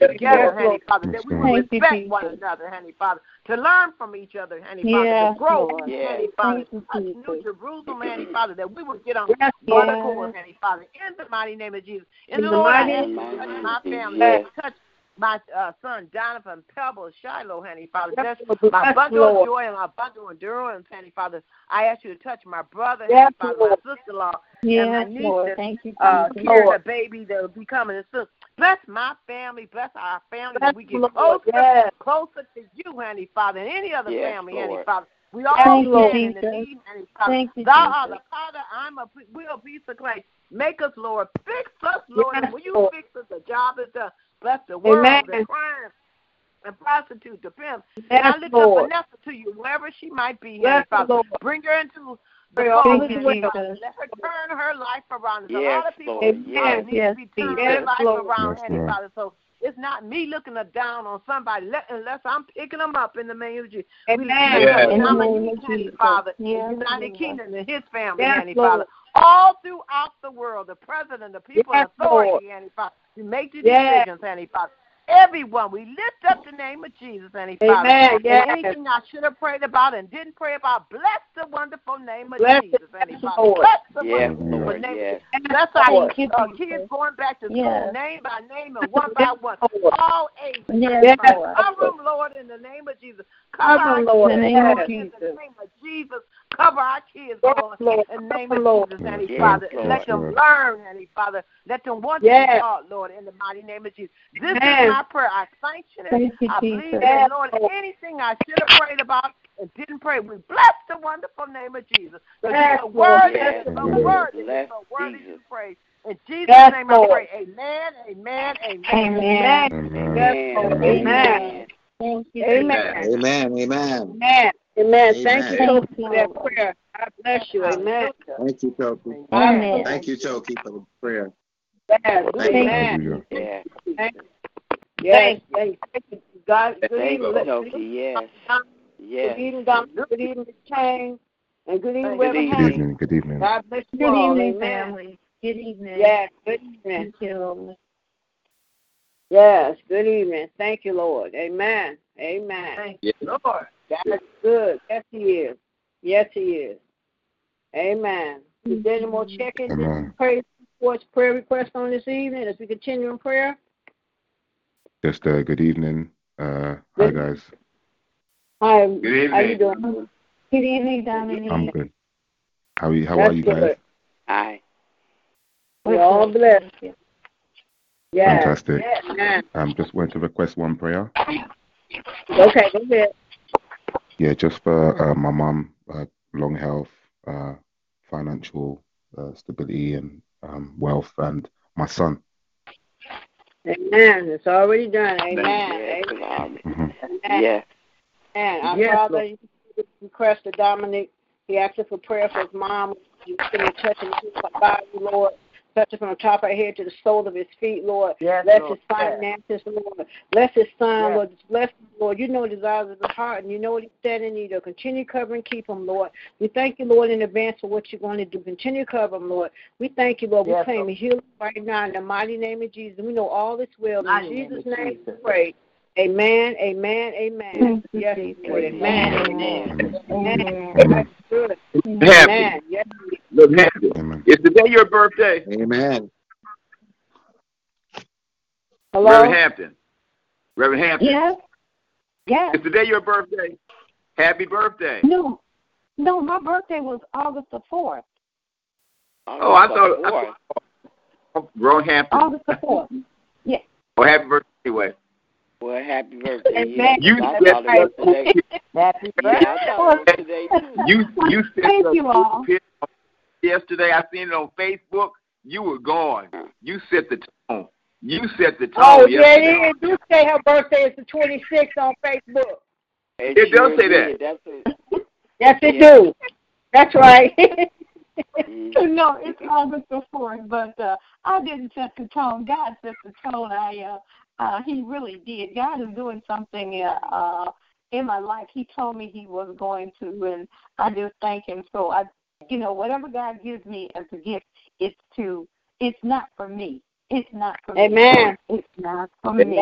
Yes, Together, Lord. Heavenly Father, that we will Thank you, respect Jesus. one another, Heavenly Father, to learn from each other, Heavenly Father, Yes, to grow, Lord. Heavenly Yes. Father, Thank you. Uh, new Jerusalem, Heavenly Father, that we will get on Yes, one Lord. accord, Heavenly Father, in the mighty name of Jesus. And In the Lord, mighty ask you name touch of my family, Yes. touch my uh, son Donovan Pebble Shiloh, honey, Father. Yes, Bless Lord. my bundle of joy and my bundle of endurance, Heavenly Father. I ask you to touch my brother, Yes, Heavenly Father, my sister-in-law, Yes, and my niece Lord. Thank you, uh. Lord. a baby that will be coming soon. Bless my family, bless our family, Bless we get Lord. closer, Yes. closer to you, honey, Father, and any other Yes, family, Lord. Heavenly Father. We Thank all Lord. stand in the need, Heavenly Father. Thank you, Thou art the Father, I'm a we're a piece of clay. Make us, Lord. Fix us, Lord. Yes, and when you Lord. fix us, the job is done. Bless the world, Amen. the crime, and prostitute, the pimp. Yes, and I lift Lord. up Vanessa to you, wherever she might be, Yes, Heavenly Father. Lord. Bring her into the Thank fold, you, Jesus. Let her turn her life around. There's a lot of people Lord. Yes. need Yes, to be turned Jesus. their life Lord. around, Yes, Heavenly Father. So it's not me looking down on somebody let, unless I'm picking them up in the name of Jesus. Amen. lift Yes. In the name of Jesus. Father, Yes, the United Lord. Kingdom and his family, Yes, Heavenly Father. All throughout the world, the president, the people Yes, in authority, Lord. Heavenly Father, to make the Yes. decisions, Heavenly Father. Everyone, we lift up the name of Jesus, Heavenly Father. Amen. Yes. And anything I should have prayed about and didn't pray about, bless the wonderful name of Bless Jesus, the Heavenly name Father. Lord. Bless the Yes, wonderful Lord. name of Yes. Bless our Lord. uh, kids going back to school, Yes. name by name and one by one. Lord. All ages. Yes, Lord. Cover them, Lord, in the name of Jesus. Cover Cover them, Lord. In the name of Lord, in the Jesus. Name of Jesus. Cover our kids, Yes, Lord, Lord. in the name of Lord. Jesus, Heavenly Yes, Father. Lord. Let them learn, Heavenly Father. Let them want to Yes. be taught, Lord, in the mighty name of Jesus. This Amen. is my prayer. I sanction it. Thank you, I Jesus. believe it. Yes, Lord, Lord. anything I should have prayed about and didn't pray, we bless the wonderful name of Jesus. Because Yes, you're Lord. worthy, Yes, you're Lord. worthy, you're Bless worthy Jesus. to praise. In Jesus' Yes, name I Lord. pray. Amen, amen, amen. Amen. Amen. Yes, Lord. Amen. Amen. Thank you. Amen. Amen. Amen. Amen. Amen. Thank you, Amen. Sophie, for that prayer. God bless you. Amen. Thank you, Toki. Amen. Thank you, Toki, for the prayer. Yes. Thank you. Amen. Hallelujah. Yes. Yes. Thank you. God, good evening. you, Let- Toki. Yes. Good evening, Dominic. Good evening, Chang. And good evening, Good Reverend evening. Good evening. Good evening. God bless you Good all. evening, Amen. family. Good evening. Yes. Good evening. Thank you. Yes. Good evening. Thank you, Lord. Amen. Amen. Thank you, Lord. That's good. Yes, He is. Yes, He is. Amen. Is there any more check-ins, Amen. praise reports, prayer requests on this evening as we continue in prayer? Just uh, good evening. Uh, hi guys. Hi. Good How you evening. doing? Good evening, Dominique. I'm good. How are you, how That's are you guys? good. Hi. We're all blessed. Yes. Fantastic. Amen. Um, just want to request one prayer. Okay, go ahead. Yeah, just for uh, my mom, uh, long health, uh, financial uh, stability, and um, wealth, and my son. Amen. It's already done. Amen. Yes, Amen. Lord. hmm Yes. Amen. Our Yes, Father, you request of Dominic. He asked for prayer for his mom, you continue touching his body, Lord. Touch it from the top of his head to the sole of his feet, Lord. Yes, Bless Lord. his finances, Lord. Bless his son, Yes. Lord. Bless him, Lord. You know the desires of his heart, and you know what he's standing in need of. Continue cover and keep him, Lord. We thank you, Lord, in advance for what you're going to do. Continue cover him, Lord. We thank you, Lord. We Yes, claim Lord. healing right now in the mighty name of Jesus. We know all is well. In Mighty name Jesus' of name we Jesus. pray. Amen, amen, amen. Thank you, Yes, Jesus. Lord. Amen, Amen. amen. Amen. Amen. That's good. Happy. Amen. Yes, Look happy. Amen. It's today your birthday, Amen. Hello? Reverend Hampton. Reverend Hampton. Yes. Yes. It's today your birthday. Happy birthday. No. No, my birthday was August the fourth. Oh, I thought, I thought Reverend Hampton. August the fourth. Oh, happy birthday anyway. Well, happy birthday. Yeah, You said thought it. Happy birthday. I thought it was today too. You you sent Thank you all. Picture yesterday. I seen it on Facebook. You were gone. You set the tone. You set the tone Oh, yeah, yesterday. it do say her birthday is the 26th on Facebook. It, It does say that. That's it. Yes, it Yeah. do. That's right. Mhm. no, it's August the fourth, but uh I didn't set the tone. God set the tone. I uh uh he really did. God is doing something uh, uh in my life. He told me he was going to and I just thank him. So I you know, whatever God gives me as a gift, it's to it's not for me. It's not for me. Amen. me. It's not for me.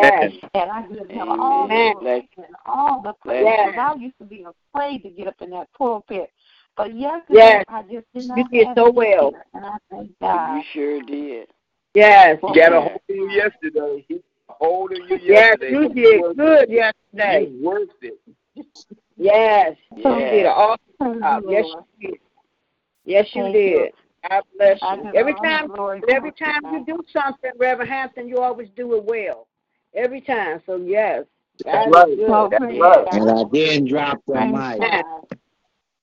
And I give him all the Amen. and all the praise. Yes. I used to be afraid to get up in that pulpit. But yesterday Yes. I just did You did so well. here, And I thank God. You sure did. yes. He got a hold of you yesterday. He got a hold of you yesterday. Yes, you did good yesterday. You worked it. Yes. yes. You did an awesome job. Yes, Lord. you did. Yes, you Thank did. God bless you. Every time, every time you do something, Reverend Hampton, you always do it well. Every time. So yes, That's right. good. That's right. God. And I didn't drop the Praise mic. Yes. God.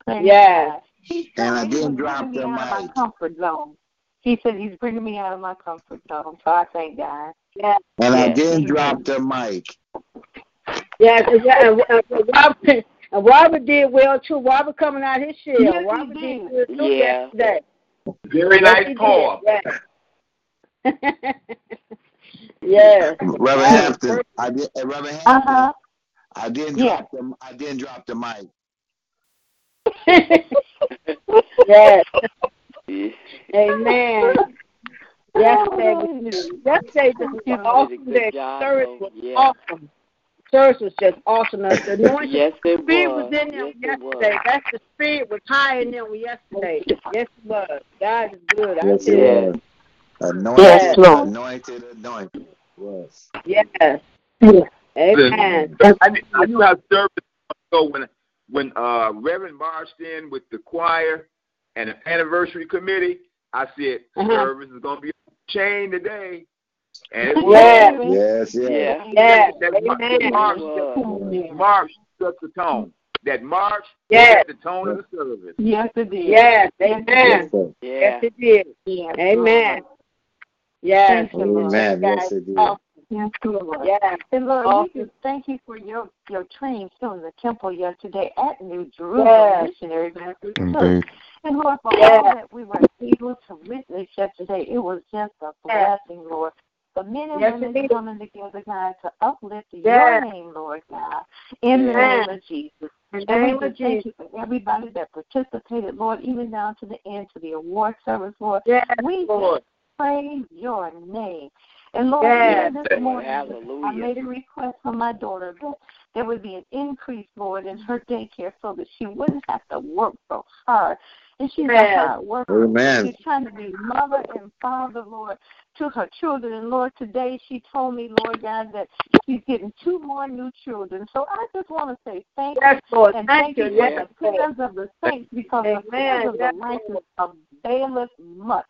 Praise Yes. God. He And I told me he didn't drop bringing me the out of my mic. comfort zone. He said he's bringing me out of my comfort zone. So I thank God. Yes. And I didn't drop the mic. Yes. And, and, and Robert, did well too. Robert coming out his shell. Yes, he Robert did. good too Yeah. yesterday. Very Yes, nice he poem. Yes. yes. Reverend Hampton, I did, uh, Reverend Hampton, Uh huh. I didn't Yeah. drop the, I didn't drop the mic. yes. Yeah. Amen. Yesterday, was- yesterday was You an did a awesome good day. Service was Yeah. awesome. Service was just awesome. The anointing Yes, it spirit was. was in them Yes, yesterday. That's the spirit was high in them yesterday. Yes, it was. God is good. I Yes, tell it was. Anointed, Yes, Lord. anointed, anointed. Yes. Yes. Amen. I, knew- I knew how service was go when when uh Reverend marched in with the choir and the anniversary committee. I said Uh-huh. service is gonna be on chain today, and it was. Yes. Yes, yes. Yeah. Yes. That, mar- that Amen. march, It was. march set the tone. That march Yes. set the tone of the service. Yes, it did. Yes. Yes, Amen. sir. Yeah. Yes, it did. Yes, Amen. Yes. Thank Lord. Amen. Yes, it did. Yes, Lord. Yes. And Lord, Awesome. we just thank you for your your training still in the temple yesterday at New Jerusalem Yes. Missionary Baptist Church. And Lord, for Yes. all that we were able to witness yesterday, it was just a blessing, Lord. The men and Yes, women indeed. coming together, God, to uplift Yes. your name, Lord God, in the name of Jesus. In the And we name of just thank you for everybody that participated, Lord, even down to the end, to the award service, Lord. Yes, We Lord. praise your name. And Lord, Yes. even this morning, Hallelujah. I made a request for my daughter that there would be an increase, Lord, in her daycare so that she wouldn't have to work so hard. And she's a Yes. hard worker. Amen. She's trying to be mother and father, Lord, to her children. And Lord, today she told me, Lord God, that she's getting two more new children. So I just want to say thank you. Yes, Lord. And Thank thank you. you for Yes, the prayers of the saints because the Amen. prayers of the Yes, righteous availeth much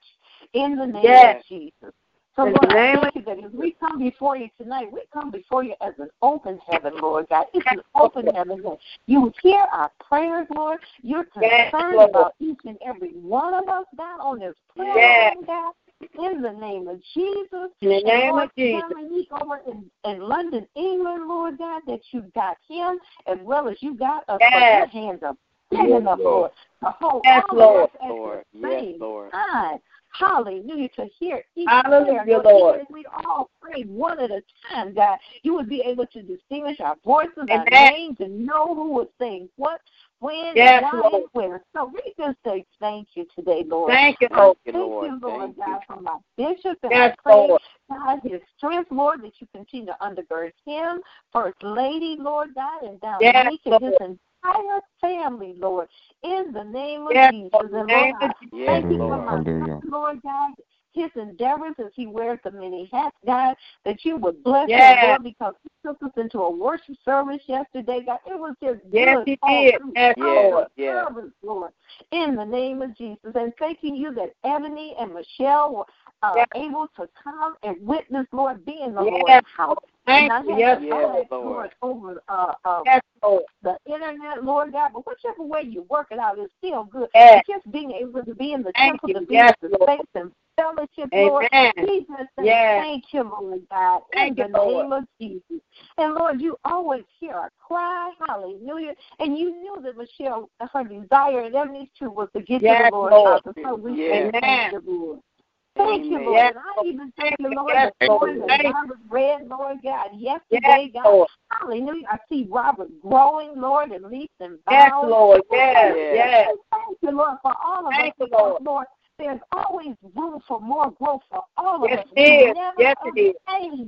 in the name Yes. of Jesus. So, Lord, I thank you that as we come before you tonight, we come before you as an open heaven, Lord God. It's an open heaven that you hear our prayers, Lord. You're Yes, concerned Lord. about each and every one of us, God, on this prayer Yes. God. In the name of Jesus. In the name Lord, of Jesus. Dominique over in, in London, England, Lord God, that you got him as well as you got us. Yes. But your hands are yes, enough, Lord. To hold yes, all Lord. Yes, Lord. Yes, Lord. Time. Hallelujah. To hear each Hallelujah, prayer, Lord. we all prayed one at a time, God. You would be able to distinguish our voices, Amen. our names, and know who was saying what, when, Yes, and why, Lord. and where. So we just say thank you today, Lord. Thank you, I Lord. Thank Lord. you, Lord Thank God, you. for my bishop and Yes, I pray, Lord. God, his strength, Lord, that you continue to undergird him, First Lady, Lord God, and down Yes, Dominique and his entire family, Lord, in the name of Yes, Jesus. Lord. And Lord, I of Yes, thank you for my Lord God. His endeavors as he wears the many hats, God, that you would bless Yes. him, Lord, because he took us into a worship service yesterday, God. It was just Yes, good he did. Yes, Yes, Lord. yes. service, Lord, in the name of Jesus. And thanking you that Ebony and Michelle were uh, Yes. able to come and witness, Lord, be in the Yes, Lord's house. Thank and you. Yes, Yes, Lord. Lord, over uh, uh, Yes, Lord. the internet, Lord God. But whichever way you work it out is still good. Yes. Just being able to be in the Thank temple, you. to be Yes, in the Lord. space and fellowship, Lord. Amen. We just say Yes. thank you, Lord God, Thank in you, the Lord. name of Jesus. And Lord, you always hear our cry, hallelujah. And you knew that Michelle, her desire and Ebony's too was to get to the Lord's Lord. house. And so we Yes. thank you, Lord. Thank you, Lord. Yes, I even thank you, Lord, Yes, the Lord. story that Thank you. Robert read, Lord God, yesterday, Yes, God. Lord. Hallelujah. I see Robert growing, Lord, in leaps and Yes. Lord. Yes, Yes. Thank you, Lord, for all of Thank us. you, because, Lord. Lord, there's always room for more growth for all of Yes, us. it is. Yes, it is.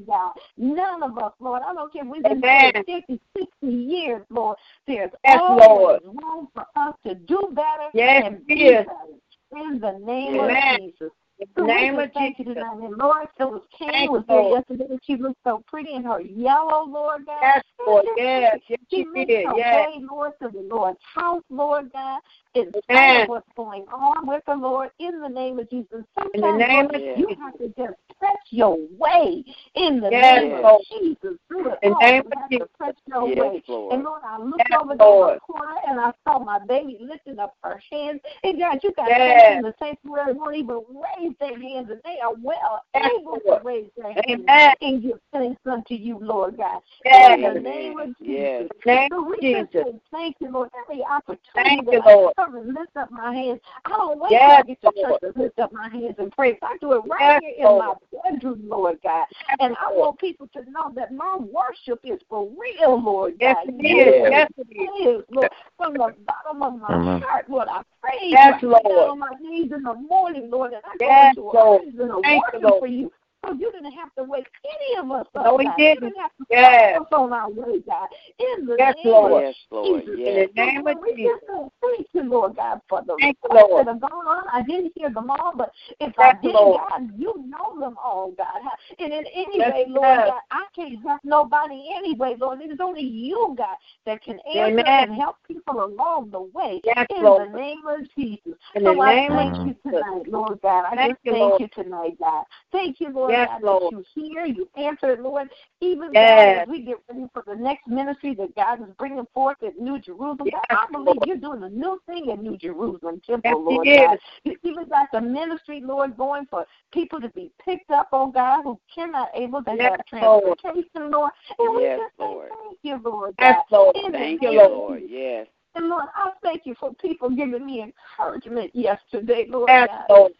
God. None of us, Lord. I don't care if we've been Amen. here 50, 60 years, Lord. There's Yes, always Lord. room for us to do better Yes, and be is. better. In the name Amen. of Jesus. The name of Jesus. tonight. Lord, Phyllis Kane Thank was there yesterday. She looked so pretty in her yellow, Lord God. Yes, Lord. Yes. Yes, She she did. Yes. way, Lord, to the Lord's house, Lord God, in spite of what's going on with the Lord, in the name of Jesus. In the Sometimes, name Lord, of you have to just press your way in the Yes, name of Jesus. Through it all, you have to press your Yes, way. Lord. And Lord, I looked Yes, over in the corner and I saw my baby lifting up her hands. And God, you got Yes. in the sanctuary won't even raise their hands, and they are well Yes, able to raise their hands Amen. and give thanks unto you, Lord God. Yes. In the name of Jesus. The name So we Jesus. just say thank you, Lord. Every opportunity Thank you, Lord. Come and lift up my hands, I don't wait Yes, till I get to Lord. church to lift up my hands and pray. I do it right Yes, here in my bedroom, Lord God. And I want people to know that my worship is for real, Lord Yes, God. it is. Yes. Yes, it is. It is, Lord, from the bottom of my Amen. heart, Lord. I praise Yes, right Lord. on my knees in the morning, Lord, and I go Yes, into a Lord. and a Thank you, worship Lord. for you. So you didn't have to wake any of us up, No, he didn't. You didn't have to Yes. us on our way, God. In the Yes, name Lord. of Yes, Lord. Jesus. In Yes. the name So, of we Jesus. just say thank you, Lord God, for the Thank you, Lord. that have gone on. I didn't hear them all, but if I did, Lord. God, you know them all, God. And in any Yes, way, Lord yes. God, I can't help nobody anyway, Lord. It is only you, God, that can answer Amen. and help people along the way. Yes, in Lord. the name of Jesus. In so the I name of thank you Jesus. tonight, Lord God. I Thank just you, thank Lord. you tonight, God. Thank you, Lord Yes, God, Lord. that you hear, you answer, Lord. Even Yes. God, as we get ready for the next ministry that God is bringing forth at New Jerusalem, Yes, God, I believe Lord. you're doing a new thing at New Jerusalem Temple, Lord God. You even got the ministry, Lord, going for people to be picked up, oh God, who cannot able to Yes, have transportation, Lord. And we Yes, just Lord. thank you, Lord Yes, Lord. In Thank you, you, Lord. Yes. And Lord, I thank you for people giving me encouragement yesterday, Lord Yes, God. Lord.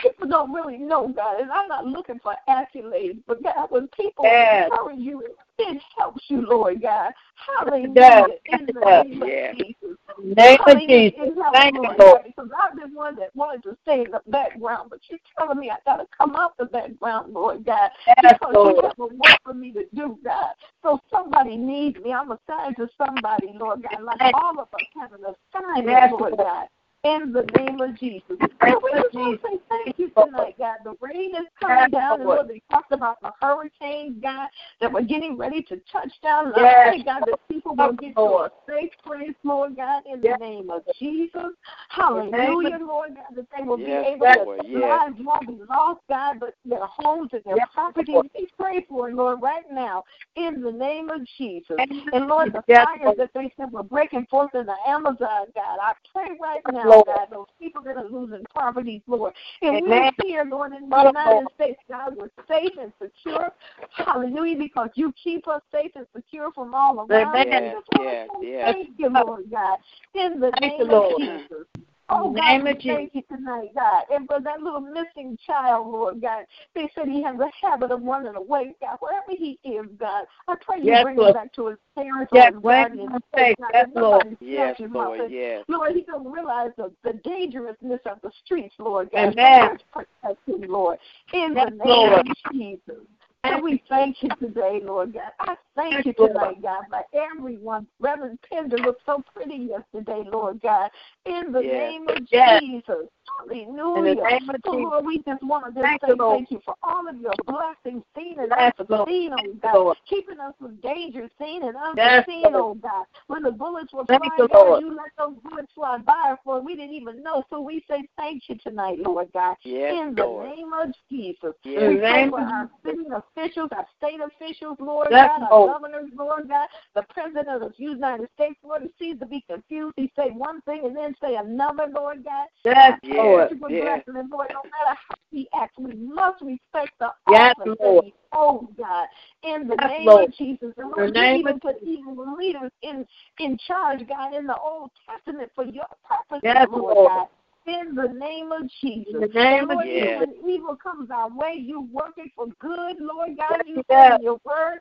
People don't really know God, and I'm not looking for accolades, but God, when people Yes. encourage you, it helps you, Lord God. Hallelujah. does. In it the name of Jesus. Name of. Jesus. Thank you, Lord Lord. Because I've been one that wanted to stay in the background, but you're telling me I got to come out the background, Lord God, Yes, because you have a work for me to do, God. So somebody needs me. I'm assigned to somebody, Lord God, like all of us have an assignment, Yes, Lord Lord. God. In the name of Jesus. Thank we you, just want to say thank you Lord. tonight, God. The rain is coming down, and Lord. Lord, they talked about the hurricanes, God, that we're getting ready to touch down. And Yes. Pray, God, that people will Yes, get to a safe place, Lord God, in the Yes. name of Jesus. Hallelujah, Lord God, that they will Yes, be able Lord. to Yes. lives won't be lost, God, but their homes and their Yes, properties. We pray for it, Lord, right now, in the name of Jesus. And Lord, the Yes, fires that they said were breaking forth in the Amazon, God, I pray right now Lord. God, those people that are losing properties, Lord. And Amen. we're here, Lord, in the United States, God, we're safe and secure. Hallelujah, because you keep us safe and secure from all around. Amen. Yes, yes, Thank you, Lord God. In the Thank name of Jesus. Oh, mm, God, Name we thank you tonight, God. And for that little missing child, Lord God, they said he has a habit of running away, God. Wherever he is, God, I pray you yes, bring Lord. him back to his parents yes, or his guardians. Yes, Lord. Yes, Lord. Yes. Lord, he don't realize the, the dangerousness of the streets, Lord God. Amen. Protect him, Lord. In yes, the name Lord. of Jesus. And we thank you today, Lord God. I thank you tonight, God, by everyone. Reverend Pender looked so pretty yesterday, Lord God. In the yes. name of yes. Jesus. Hallelujah. In the name of oh, so. Lord, we just want to just thank say you, thank you for all of your blessings, seen and unseen, oh God. Lord. Keeping us from danger, seen and unseen, yes, oh God. When the bullets were thank flying, God, you let those bullets fly by for we didn't even know. So we say thank you tonight, Lord God. Yes, in the Lord. name of Jesus. Yes. We pray for our city officials, our state officials, Lord yes, God, our governors, Lord God, the president of the United States, Lord, he seems to be confused. He say one thing and then say another, Lord God. Yes, Lord. Yes. Lord, no matter how he acts, we must respect the yes, office Lord. that he holds, God. In the yes, name Lord. of Jesus. And Lord, you even put evil leaders in, in charge, God, in the Old Testament for your purpose, yes, Lord, Lord. God in the name of Jesus. In the name Lord, of Jesus. When evil comes our way, you work it for good, Lord God. You say in your word,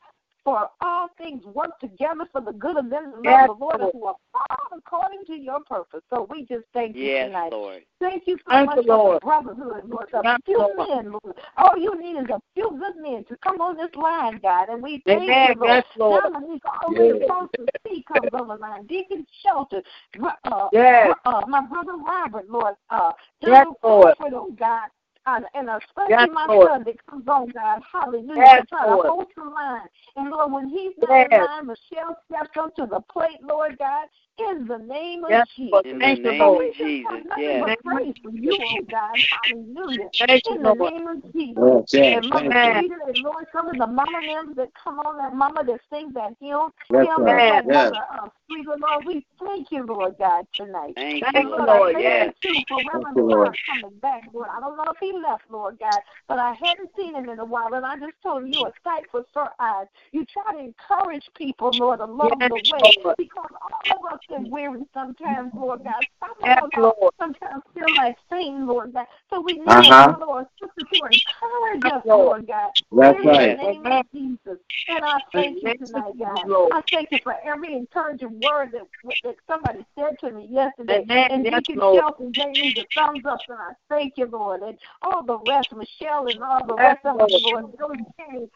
for all things work together for the good of them that yes, love the Lord and who are called according to your purpose. So we just thank you yes, tonight. Lord. Thank you so thank much you, for the brotherhood, Lord. A yes, few Lord. men, Lord. All you need is a few good men to come on this line, God. And we thank Amen. you, Lord. Yes, Lord. Dominique, all yes. we're supposed to see comes on the line. Deacon Shelton, uh, yes. uh, my brother Robert, Lord. Uh, yes, Lord. Comfort, oh God and, and especially yes, my Lord. son that comes on, God, hallelujah, yes, try to hold the line. And Lord, when he's not yes. in line, Michelle steps up to the plate, Lord God, in the name of yes, Jesus. In the name of Jesus, yes. But praise for you, oh God, hallelujah. Thank in you, the Lord. name of Jesus. Yes, yes, and Mama yes. Peter and Lord, some of the mama names that come on, that mama that sings that hymn, Yes, hymn right. like yes. Mother uh, Sweet Lord, we thank you, Lord God, tonight. Thank and you, Lord, Lord. I Yes. thank you for Thank Reverend you, Lord. Clark coming back, Lord. I don't know if he left, Lord God, but I hadn't seen him in a while, and I just told him you're a sight for sore eyes. You try to encourage people, Lord, along yes, the way, Lord. because all of us get weary sometimes, Lord God. Some yes, of Lord. sometimes feel like saying, Lord God. So we need Uh-huh. a Lord sister to encourage us, Lord. Lord God. That's in right. the name of Jesus. And I thank you tonight, God. Lord. I thank you for every encouraging word that, that somebody said to me yesterday. Amen. And Yes, Deacon Lord. Shelton gave me the thumbs up, and I thank you, Lord. And all the rest, Michelle and all the rest of them, Lord. Lord, Billy King.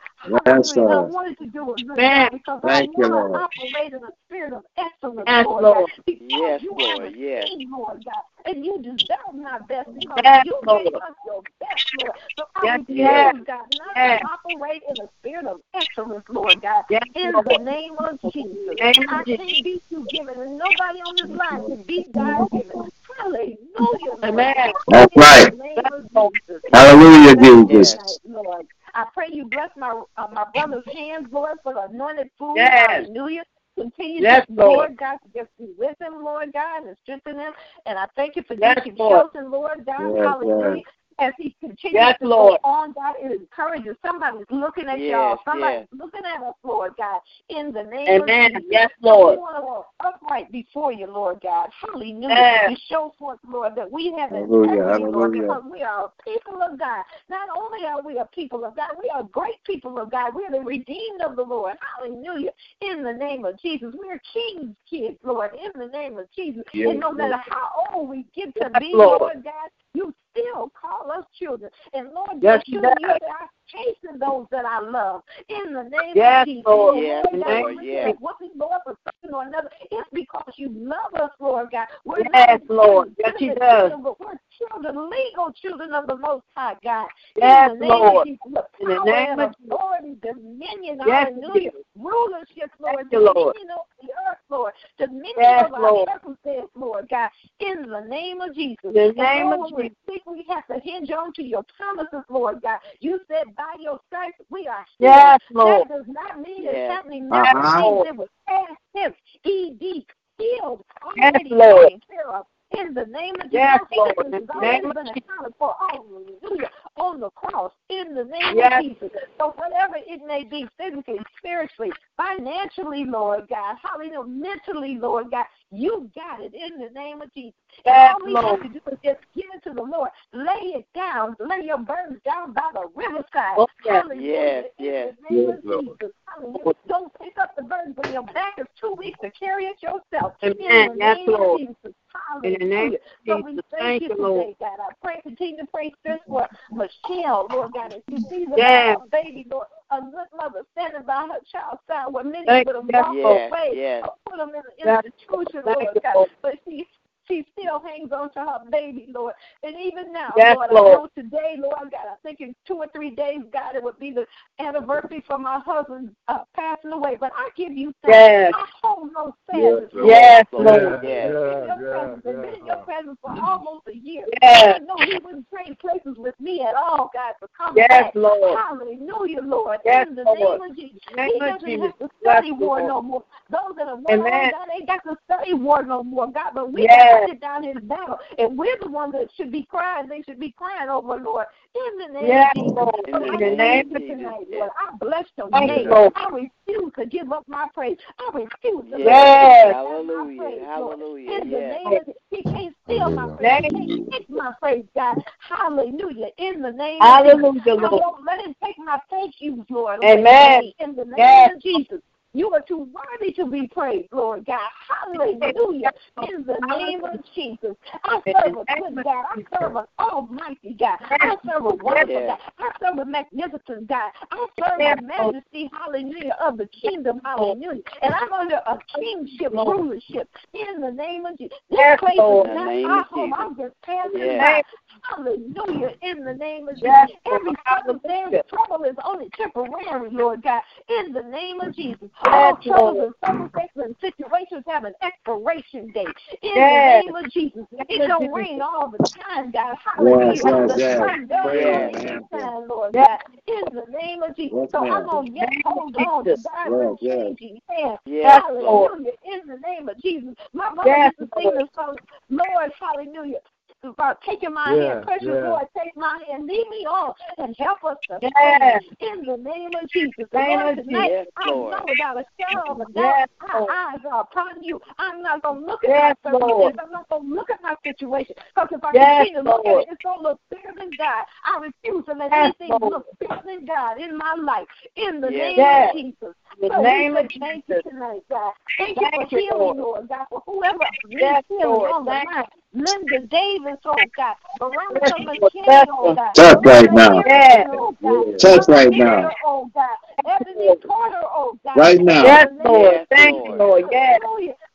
Yes. And I wanted to do Amen. job because Thank I you, want to Lord. operate in a spirit of excellence, Lord, Lord. Because Yes, you Lord. have Yes. team, Lord God. And you deserve my best because Yes, you Lord. gave us your best, Lord. So I Yes, refuse, yes. God, not Yes. to operate in a spirit of excellence, Lord God. Yes, In Lord. the name of Jesus. Name I can't beat you given, and nobody on this line can beat God given. Hallelujah, Lord Amen. That's right. the name of Jesus. Hallelujah, Bless you Jesus. tonight, Lord. I pray you bless my uh, my brother's hands, Lord, for the anointed food. Yes. Hallelujah. Continue Yes, to, Lord. Lord God, to just be with him, Lord God, and strengthen him. And I thank you for Yes, Deacon Lord. Shelton, Lord God. Yes, Hallelujah. As he continues Yes, to Lord. go on, God, it encourages. Somebody's looking at Yes, y'all. Somebody's yes. looking at us, Lord God, in the name Amen. of Jesus. Yes, We Lord. want to walk upright before you, Lord God. Hallelujah. Yes. To show forth, Lord, that we have Hallelujah, integrity, Lord, because we are a people of God. Not only are we a people of God, we are great people of God. We are the redeemed of the Lord. Hallelujah. In the name of Jesus. We are king's kids, Lord, in the name of Jesus. Yes, and no Lord. matter how old we get to Yes, be, Lord. Lord God, you still call us children. And Lord, Yes, your He children, you. Chasten those that I love. In the name Yes, of Jesus. Lord. And Yes, Lord God, Lord. when we Yes. what we Lord something or another, it's because you love us, Lord God. We're Yes, Lord. Yes, He does. children, we're children, legal children of the Most High God. Yes, in the name Lord. Of Jesus, In the name and of authority, dominion, Yes, hallelujah, rulership, Lord, Lord. dominion over the earth, Lord, dominion Yes, over Lord. our circumstance, Lord God, in the name of Jesus. In the And name Lord, of when we think we have to hinge on to your promises, Lord God. You said by your stripes we are healed. Yes, Lord. That does not mean Yes. it's happening now. Uh-huh. It means it was past tense, ED, healed, Yes, Lord. taken care of. In the name of Yes, Jesus, Lord. sickness In has the already name of been accounted for. Hallelujah. On the cross. In the name Yes. of Jesus. So whatever it may be, physically, spiritually, financially, Lord God, hallelujah, mentally, Lord God, you got it in the name of Jesus. And Yes, all we Lord. have to do is just give it to the Lord. Lay it down. Lay your burdens down by the riverside. Oh, yes. Hallelujah. Yes, In yes. the name Yes, of Lord. Jesus. Hallelujah. Don't pick up the burden when your back is too weak to carry it yourself. Amen. In the Yes, name Lord. of Jesus. In the name So we thank, Thank you today, Lord. God. I pray, continue to pray this for Michelle, Lord God, as she sees about Yes. baby, Lord, a good mother standing by her child's side where many Thank would have yes, walked away Yes, or put them in an institution, Lord God. But she she still hangs on to her baby, Lord. And even now, Yes, Lord, Lord. I know today, Lord God, I think in two or three days, God, it would be the anniversary for my husband uh, passing away. But I give you thanks. Yes. I hold no Yes, sadness. Lord. Yes, Lord. Lord. Yes. in your presence. I've been in your presence for almost a year. Yes. I know he wouldn't trade places with me at all, God, for coming Yes, back. Lord. Hallelujah, Lord. Yes, in the Lord. name of Jesus. Name he of doesn't Jesus. have to Bless study you, war no more. Those that have won Amen. on, God ain't got to study war no more, God. But we Yes. got to sit down in battle. And we're the ones that should be crying. They should be crying over, Lord. In the name Yes, of Jesus. Lord. In the name thank of you Jesus. tonight, Lord. I bless your Thank name. you, I refuse to give up my praise. I refuse to Yes. Yes. let Hallelujah. my praise, Lord. Hallelujah. In the Yes. name of He can't steal my praise. He can't take my praise, God. Hallelujah. In the name Hallelujah, of Jesus. I won't let him take my thank yous, Lord. Amen. In the name Yes. of Jesus. You are too worthy to be praised, Lord God. Hallelujah. In the name of Jesus. I serve a good God. I serve an almighty God. I serve a wonderful God. I serve a magnificent God. I serve the majesty, hallelujah, of the kingdom, hallelujah. And I'm under a kingship rulership in the name of Jesus. This place is not of home. I'm just passing by. Hallelujah. In the name of Yes, Jesus. Every Lord. circumstance, trouble is only temporary, Lord God. In the name of Jesus. All Yes, troubles and circumstances and situations have an expiration date. In Yes. the name of Jesus. It don't rain all the time, God. Hallelujah. Yes, yes, the yes. sun does come Him. sometime, Lord Yes. God. In the name of Jesus. Yes, so. I'm going to yet hold on to. God's Yes, yes. hand. Yes, Lord. Hallelujah. In the name of Jesus. My mother Yes, used to sing this song, Lord, hallelujah. About taking my hand, precious Lord, take my hand, lead me on, and help us to Yes. stand in the name of Jesus. Name Lord, of tonight, Jesus. I know without a shadow of a doubt, Yes, our eyes are upon you. I'm not going to look at Yes, my circumstances. I'm not going to look at my situation. Because if I Yes, continue to look at Lord. it, it's going to look bigger than God. I refuse to let Yes, anything Lord. look bigger than God in my life. In the Yes, name Lord. of Jesus. In the So name we of say thank you Jesus. tonight, God. Thank you for you, healing, Lord. Lord God, for whoever needs healing Lord. on the Thank line. Linda Davis, oh God. Veronica Yes, McKinney, oh God. Touch right now. Yes. Oh God. Touch right now. oh God. Ebony Porter, oh God. Right now. Yes, In the name Lord. Thank you, Lord. Lord. Yes.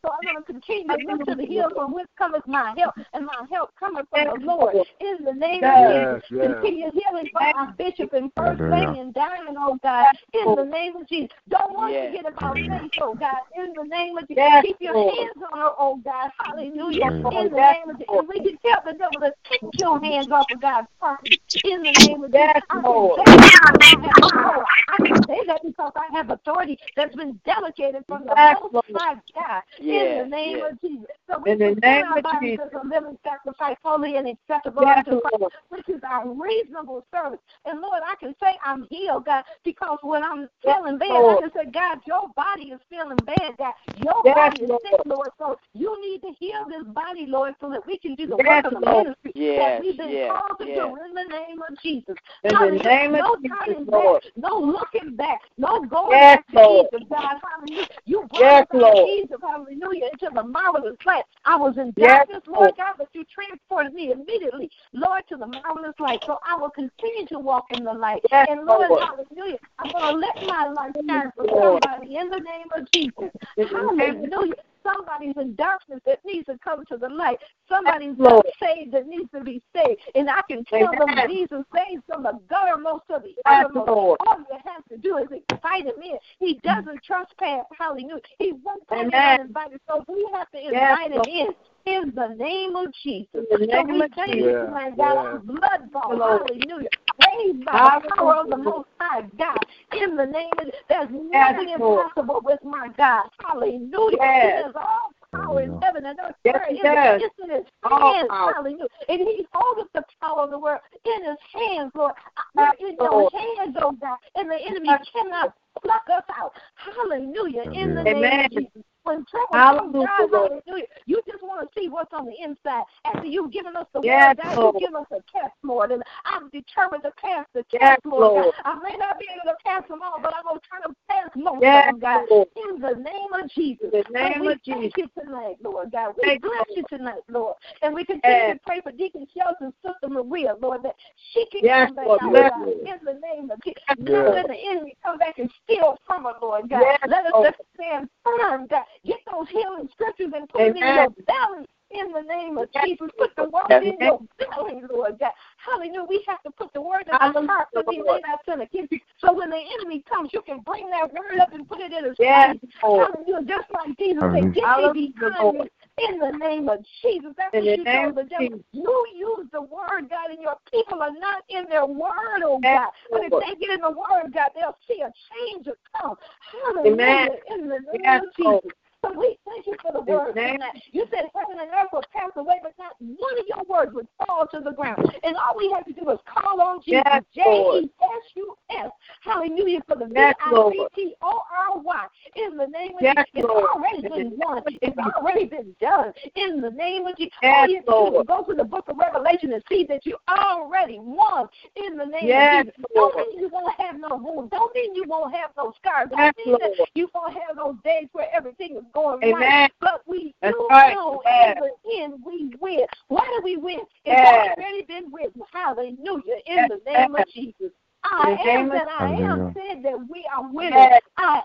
Hallelujah. So I'm going to continue to look to the hills from which cometh my help, and my help cometh from the Lord. In the name of Jesus, continue healing for our bishop and first Hallelujah. lady and Diane, oh God. In the name of Jesus. Don't want to Yes. forget about Hallelujah. faith, oh God. In the name of Jesus. Yes, Keep your Lord. hands on her, oh God. Hallelujah. Hallelujah. In the name of Jesus. And we can tell the devil to take your hands off of God's property. In the name of Yes, Jesus. I can say that because I have oh, can say that because I have authority that's been delegated from the Yes, Most High God. In Yes, the name of Jesus. So we In the name our of bodies Jesus. as a living sacrifice, holy and acceptable Yes, unto Christ, Lord. which is our reasonable service. And Lord, I can say I'm healed, God, because when I'm feeling bad, I can say, God, your body is feeling bad, God. Your Yes, body is Lord. sick, Lord. So you need to heal this body, Lord, so that we can do the Yes, work of the Lord. ministry Yes, that we've been yes, called to yes. do in the name of Jesus. In the Hallelujah. name of no Jesus, turning Lord. back, no looking back, no going Yes, back to Lord. Egypt, God. Hallelujah. You brought Yes, us of Lord. Egypt, hallelujah, into the marvelous light. I was in Yes, darkness, Lord God, but you transported me immediately, Lord, to the marvelous light. So I will continue to walk in the light. Yes, and Lord, Lord. hallelujah, I'm going to let my light shine for somebody in the name of Jesus. In the name of Hallelujah. Somebody's in darkness that needs to come to the light. Somebody's Yes, Lord. not saved that needs to be saved. And I can tell them Amen. Jesus saves from the guttermost of the Yes, uttermost. Lord. All you have to do is invite him in. He doesn't trespass. Hallelujah. He won't come in Amen. uninvited. So we have to Yes, invite him in. In the name of Jesus. In the So we of thank you tonight, God. Our blood bought. Hallelujah. Raised by the power of the Most High God. In the name of there's nothing Lord. impossible with my God. Hallelujah. Yes. All power in heaven and earth. Yes, in, he does. It's in his All hands. power. Hallelujah. And he holds the power of the world in his hands, Lord. Yes, We're in your Lord. hands, oh God. And the enemy cannot pluck us out. Hallelujah. In the name of Jesus. When trouble Hallelujah, comes, God, hallelujah, you just want to see what's on the inside. After you've given us the Yes, word, God, Lord. you give us a test, Lord. And I'm determined to pass the test, Yes, Lord. God. Lord. I may not be able to pass them all, but I'm going to try to pass most Yes, of them, God. Lord. In the name of Jesus. In the name we of thank Jesus. you tonight, Lord God. We Thank bless you tonight, Lord. And we continue Yes. to pray for Deacon Shelton and Sister Maria, Lord, that she can Yes, come back Lord. out, Bless God. In the name of Jesus. Yes, Not Lord. let the enemy come back and steal from her, Lord God. Yes, Let us just stand firm, God. Get those healing scriptures and put it in your belly. In the name of Yes, Jesus, put the word Yes. in your belly, Lord God. Hallelujah. We have to put the word in our heart we may Lord. not sin against you. So when the enemy comes, you can bring that word up and put it in his Yes, face. Hallelujah. Just like Jesus said, get thee behind me in the name of Jesus. That's In what the you told the devil. You use the word, God, and your people are not in their word, oh God. But if they get in the word, God, they'll see a change of come. Hallelujah. Amen. In the name Yes, of. Jesus. So we thank you for the word tonight. You said heaven and earth will pass away, but not one of your words would fall to the ground. And all we have to do is call on Jesus. Yes, J Lord. E S U S. Hallelujah. For the V Yes, I Lord. C T O R Y. In the name of Yes, Jesus. It's already been done. It's already been done. In the name of Jesus. Yes, all you have to do is go to the book of Revelation and see that you already won. In the name Yes, of Jesus. Don't Lord. mean you won't have no wounds. Don't mean you won't have no scars. Don't Yes, mean that you won't have those days where everything is going right. Amen. But we That's do right. know Yes. in the end we win. Why do we win? It's Yes. already been written. Hallelujah. In Yes. the name of Jesus. I am that I am said that we are winners. Yes. I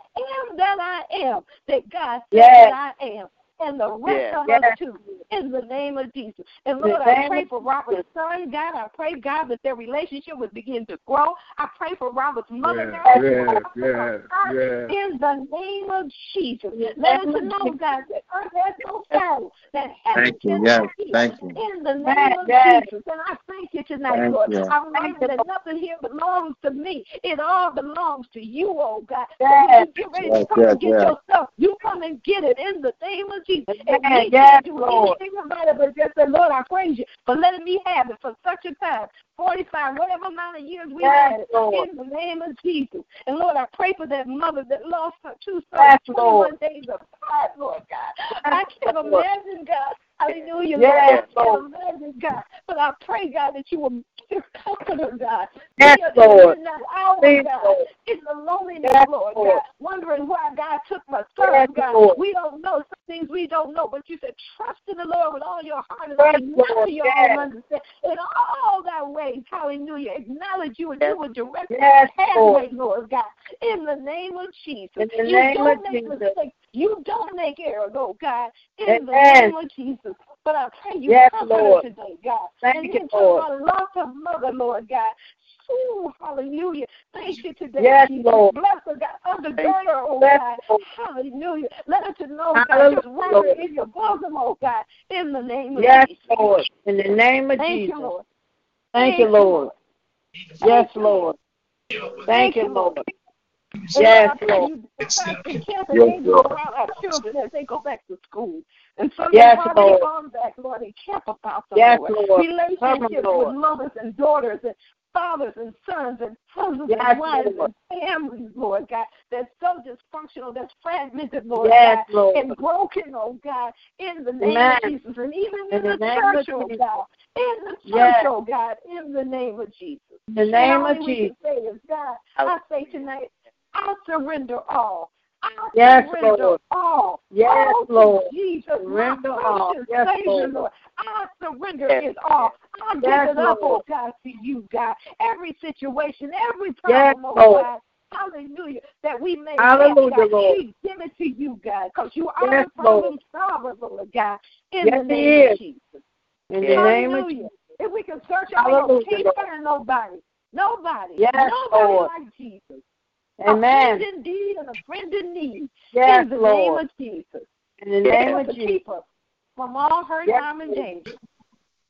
am that I am that God said Yes. that I am. And the rest Yes. of Yes. us too, in the name of Jesus. And In Lord, I pray for Robert's son, God. I pray, God, that their relationship would begin to grow. I pray for Robert's mother, Yes, God. yes, I pray for yes, yes. In the name of Jesus. In the Let us know, God, that earth has no shadow, that heaven Thank you. Yes. Thank you. In the Yes, name of yes. Jesus. And I thank you tonight, Thank Lord. you. I'm Thank you, that nothing here belongs to me. It all belongs to you, oh God. Yes. when you get ready Yes, to come yes, and get yes. your stuff, you come and get it in the name of Jesus. We Yes, can't Lord. about it but just say, Lord, I praise you for letting me have it for such a time. 45, whatever amount of years we Yes, had it, Lord. in the name of Jesus. And Lord, I pray for that mother that lost her two Yes, sons, Lord. 21 days apart, Lord God. I can't imagine, God. Hallelujah, Yes, Lord. Lord. God. But I pray, God, that you will comfort her, God. Yes, Be in the Lord. midnight hour, Please, God. Lord. In the loneliness, Yes, Lord, Lord. God. Wondering why God took my son, Yes, God. Lord. We don't know. Some things we don't know. But you said, trust in the Lord with all your heart and Yes, Lord. your Yes. own understanding. In all thy ways, hallelujah. Acknowledge you and you will direct Yes, our Lord. pathway, Lord God. In the name of Jesus. In the you name don't of make Jesus. mistakes. You don't make error, oh God. In the name of Jesus. But I pray you Yes, comfort her today, God. Thank and you, Lord. to my love mother, Lord God. Ooh, hallelujah. Thank you today. Yes, Jesus. Lord. Bless her, God. Undergird her, oh Bless God. Lord. Hallelujah. Let her to know, God. Hallelujah, wrap her in your bosom, oh God. In the name of Yes, Jesus. Lord. In the name of Thank Jesus. you, Lord. Thank you, Lord. Yes, Lord. Thank you, Lord. And Yes, Lord, I pray Lord. you dispatch the camp Yes, angels Lord. around our children as they go back to school. And some Yes, have already Lord. gone back, Lord, and camp about them, Yes, Lord. Lord. Relationships Come, Lord. with mothers and daughters and fathers and sons and husbands Yes, and wives Lord. and families, Lord God, that's so dysfunctional, that's fragmented, Lord Yes, God, Lord. and broken, oh God, in the name Amen. of Jesus. And even In in, the the, name of church, oh Jesus. God, in the church, Yes. oh God, in the name of Jesus. In the And name all of we Jesus. can say is, God, I say tonight, I surrender all. I Yes, surrender Lord. all. Yes, all to Lord. Jesus, Surrender my all. Yes, Savior, Lord. Lord. I surrender Yes. it all. I give Yes, it up, oh God, to you, God. Every situation, every Yes, problem, oh God. Hallelujah. That we may Hallelujah, have, God. Lord. We give it to you, God, because you are Yes, the problem solver, Lord God. In Yes, the He name of Jesus. In the name of Hallelujah. Jesus. If we can search over, Hallelujah, can't Lord. find nobody. Nobody. Yes, nobody Lord. like Jesus. A Amen. friend indeed and a friend in need. Yes, in the Lord. name of Jesus. In the name Able of Jesus. keep us from all hurt, Yes, harm, and danger.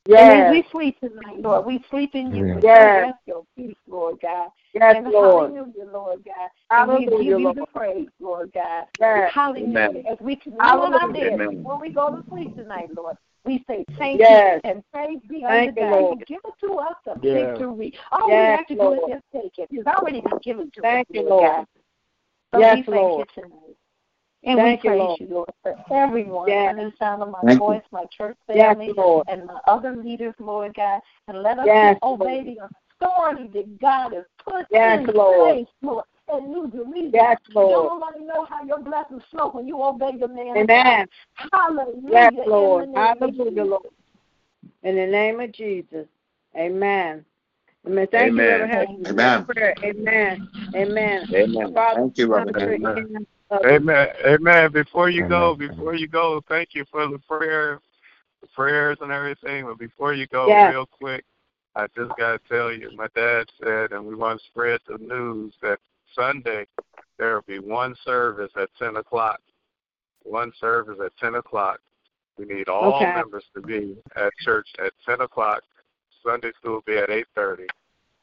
Yes. And we sleep tonight, Lord, we sleep in you. Yes. Rest your peace, Lord God. Yes, and Lord. Hallelujah, Lord God. Hallelujah, and we give Lord. you the praise, Lord God. Yes. Hallelujah. Amen. As we commune on our Hallelujah. bed Amen. before we go to sleep tonight, Lord, we say thank Yes. you and praise be Thank unto God. Lord. You give it to us the Yes. victory. All Yes, we have to do is just take it. It's already been given to Thank us, you, Lord Lord. God. So Yes, we thank Lord. you tonight. And Thank we you, praise Lord. you, Lord, for everyone Yes. under the sound of my Thank you. voice, my church Yes, family, Lord. and my other leaders, Lord God. And let us Yes, obey the authority that God has put Yes, in Lord. place, Lord, in New Jerusalem. Yes, Lord. Don't nobody know how your blessings flow when you obey the man. Amen. Hallelujah. Yes, Lord. the name of Hallelujah, Lord. In the name of Jesus. Amen. Amen. Thank you, Amen. Reverend Hester, Amen. prayer. Amen. Amen. Amen. Father, Thank you, Reverend to Amen. Amen. Amen. Before you go, before you go, thank you for the prayer, the prayers and everything. But before you go, Yes. real quick, I just got to tell you, my dad said, and we want to spread the news that Sunday there will be one service at 10 o'clock. One service at 10 o'clock. We need all Okay. members to be at church at 10 o'clock. Sunday school will be at 8.30.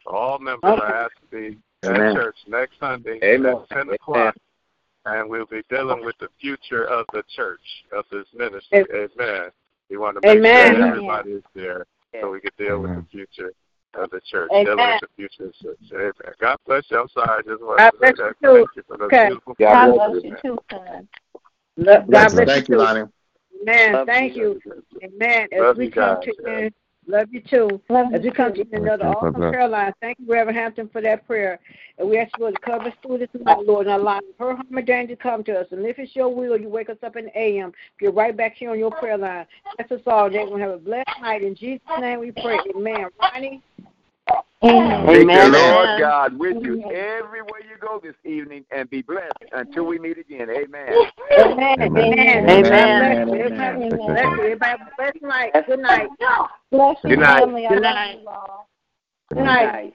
So all members Okay. are asked to be at Amen. church next Sunday Amen. at 10 o'clock and we'll be dealing with the future of the church, of this ministry. Amen. We want to make Amen. sure everybody is there so we can deal with the future of the church, Amen. dealing with the future church. Amen. God bless you. I'm sorry. I just wanted God to say bless that. you too. Thank you for those Okay. beautiful God God bless bless you. you too, son. Lo- God Bless bless Thank you you, too. Lonnie. Amen. Love Thank you. you. Amen. As Love we come guys, to end, love you too. Love As we come too. to another Thank you. God awesome prayer line, thank you, Reverend Hampton, for that prayer. And we ask you to cover us through this night, Lord, and allow her harm and danger to come to us. And if it's your will, you wake us up in the AM. Get right back here on your prayer line. Bless us all. They're going to have a blessed night. In Jesus' name we pray. Amen. Ronnie? Amen. May the Lord God with you everywhere you go this evening and be blessed until we meet again. Amen. Amen. Amen. Amen. Amen. God bless Amen. you. Amen. Everybody Bless you, bless guys. you. Everybody have a blessed night. Good night. Bless you, Good night. family. I Good love night. you all. Good night.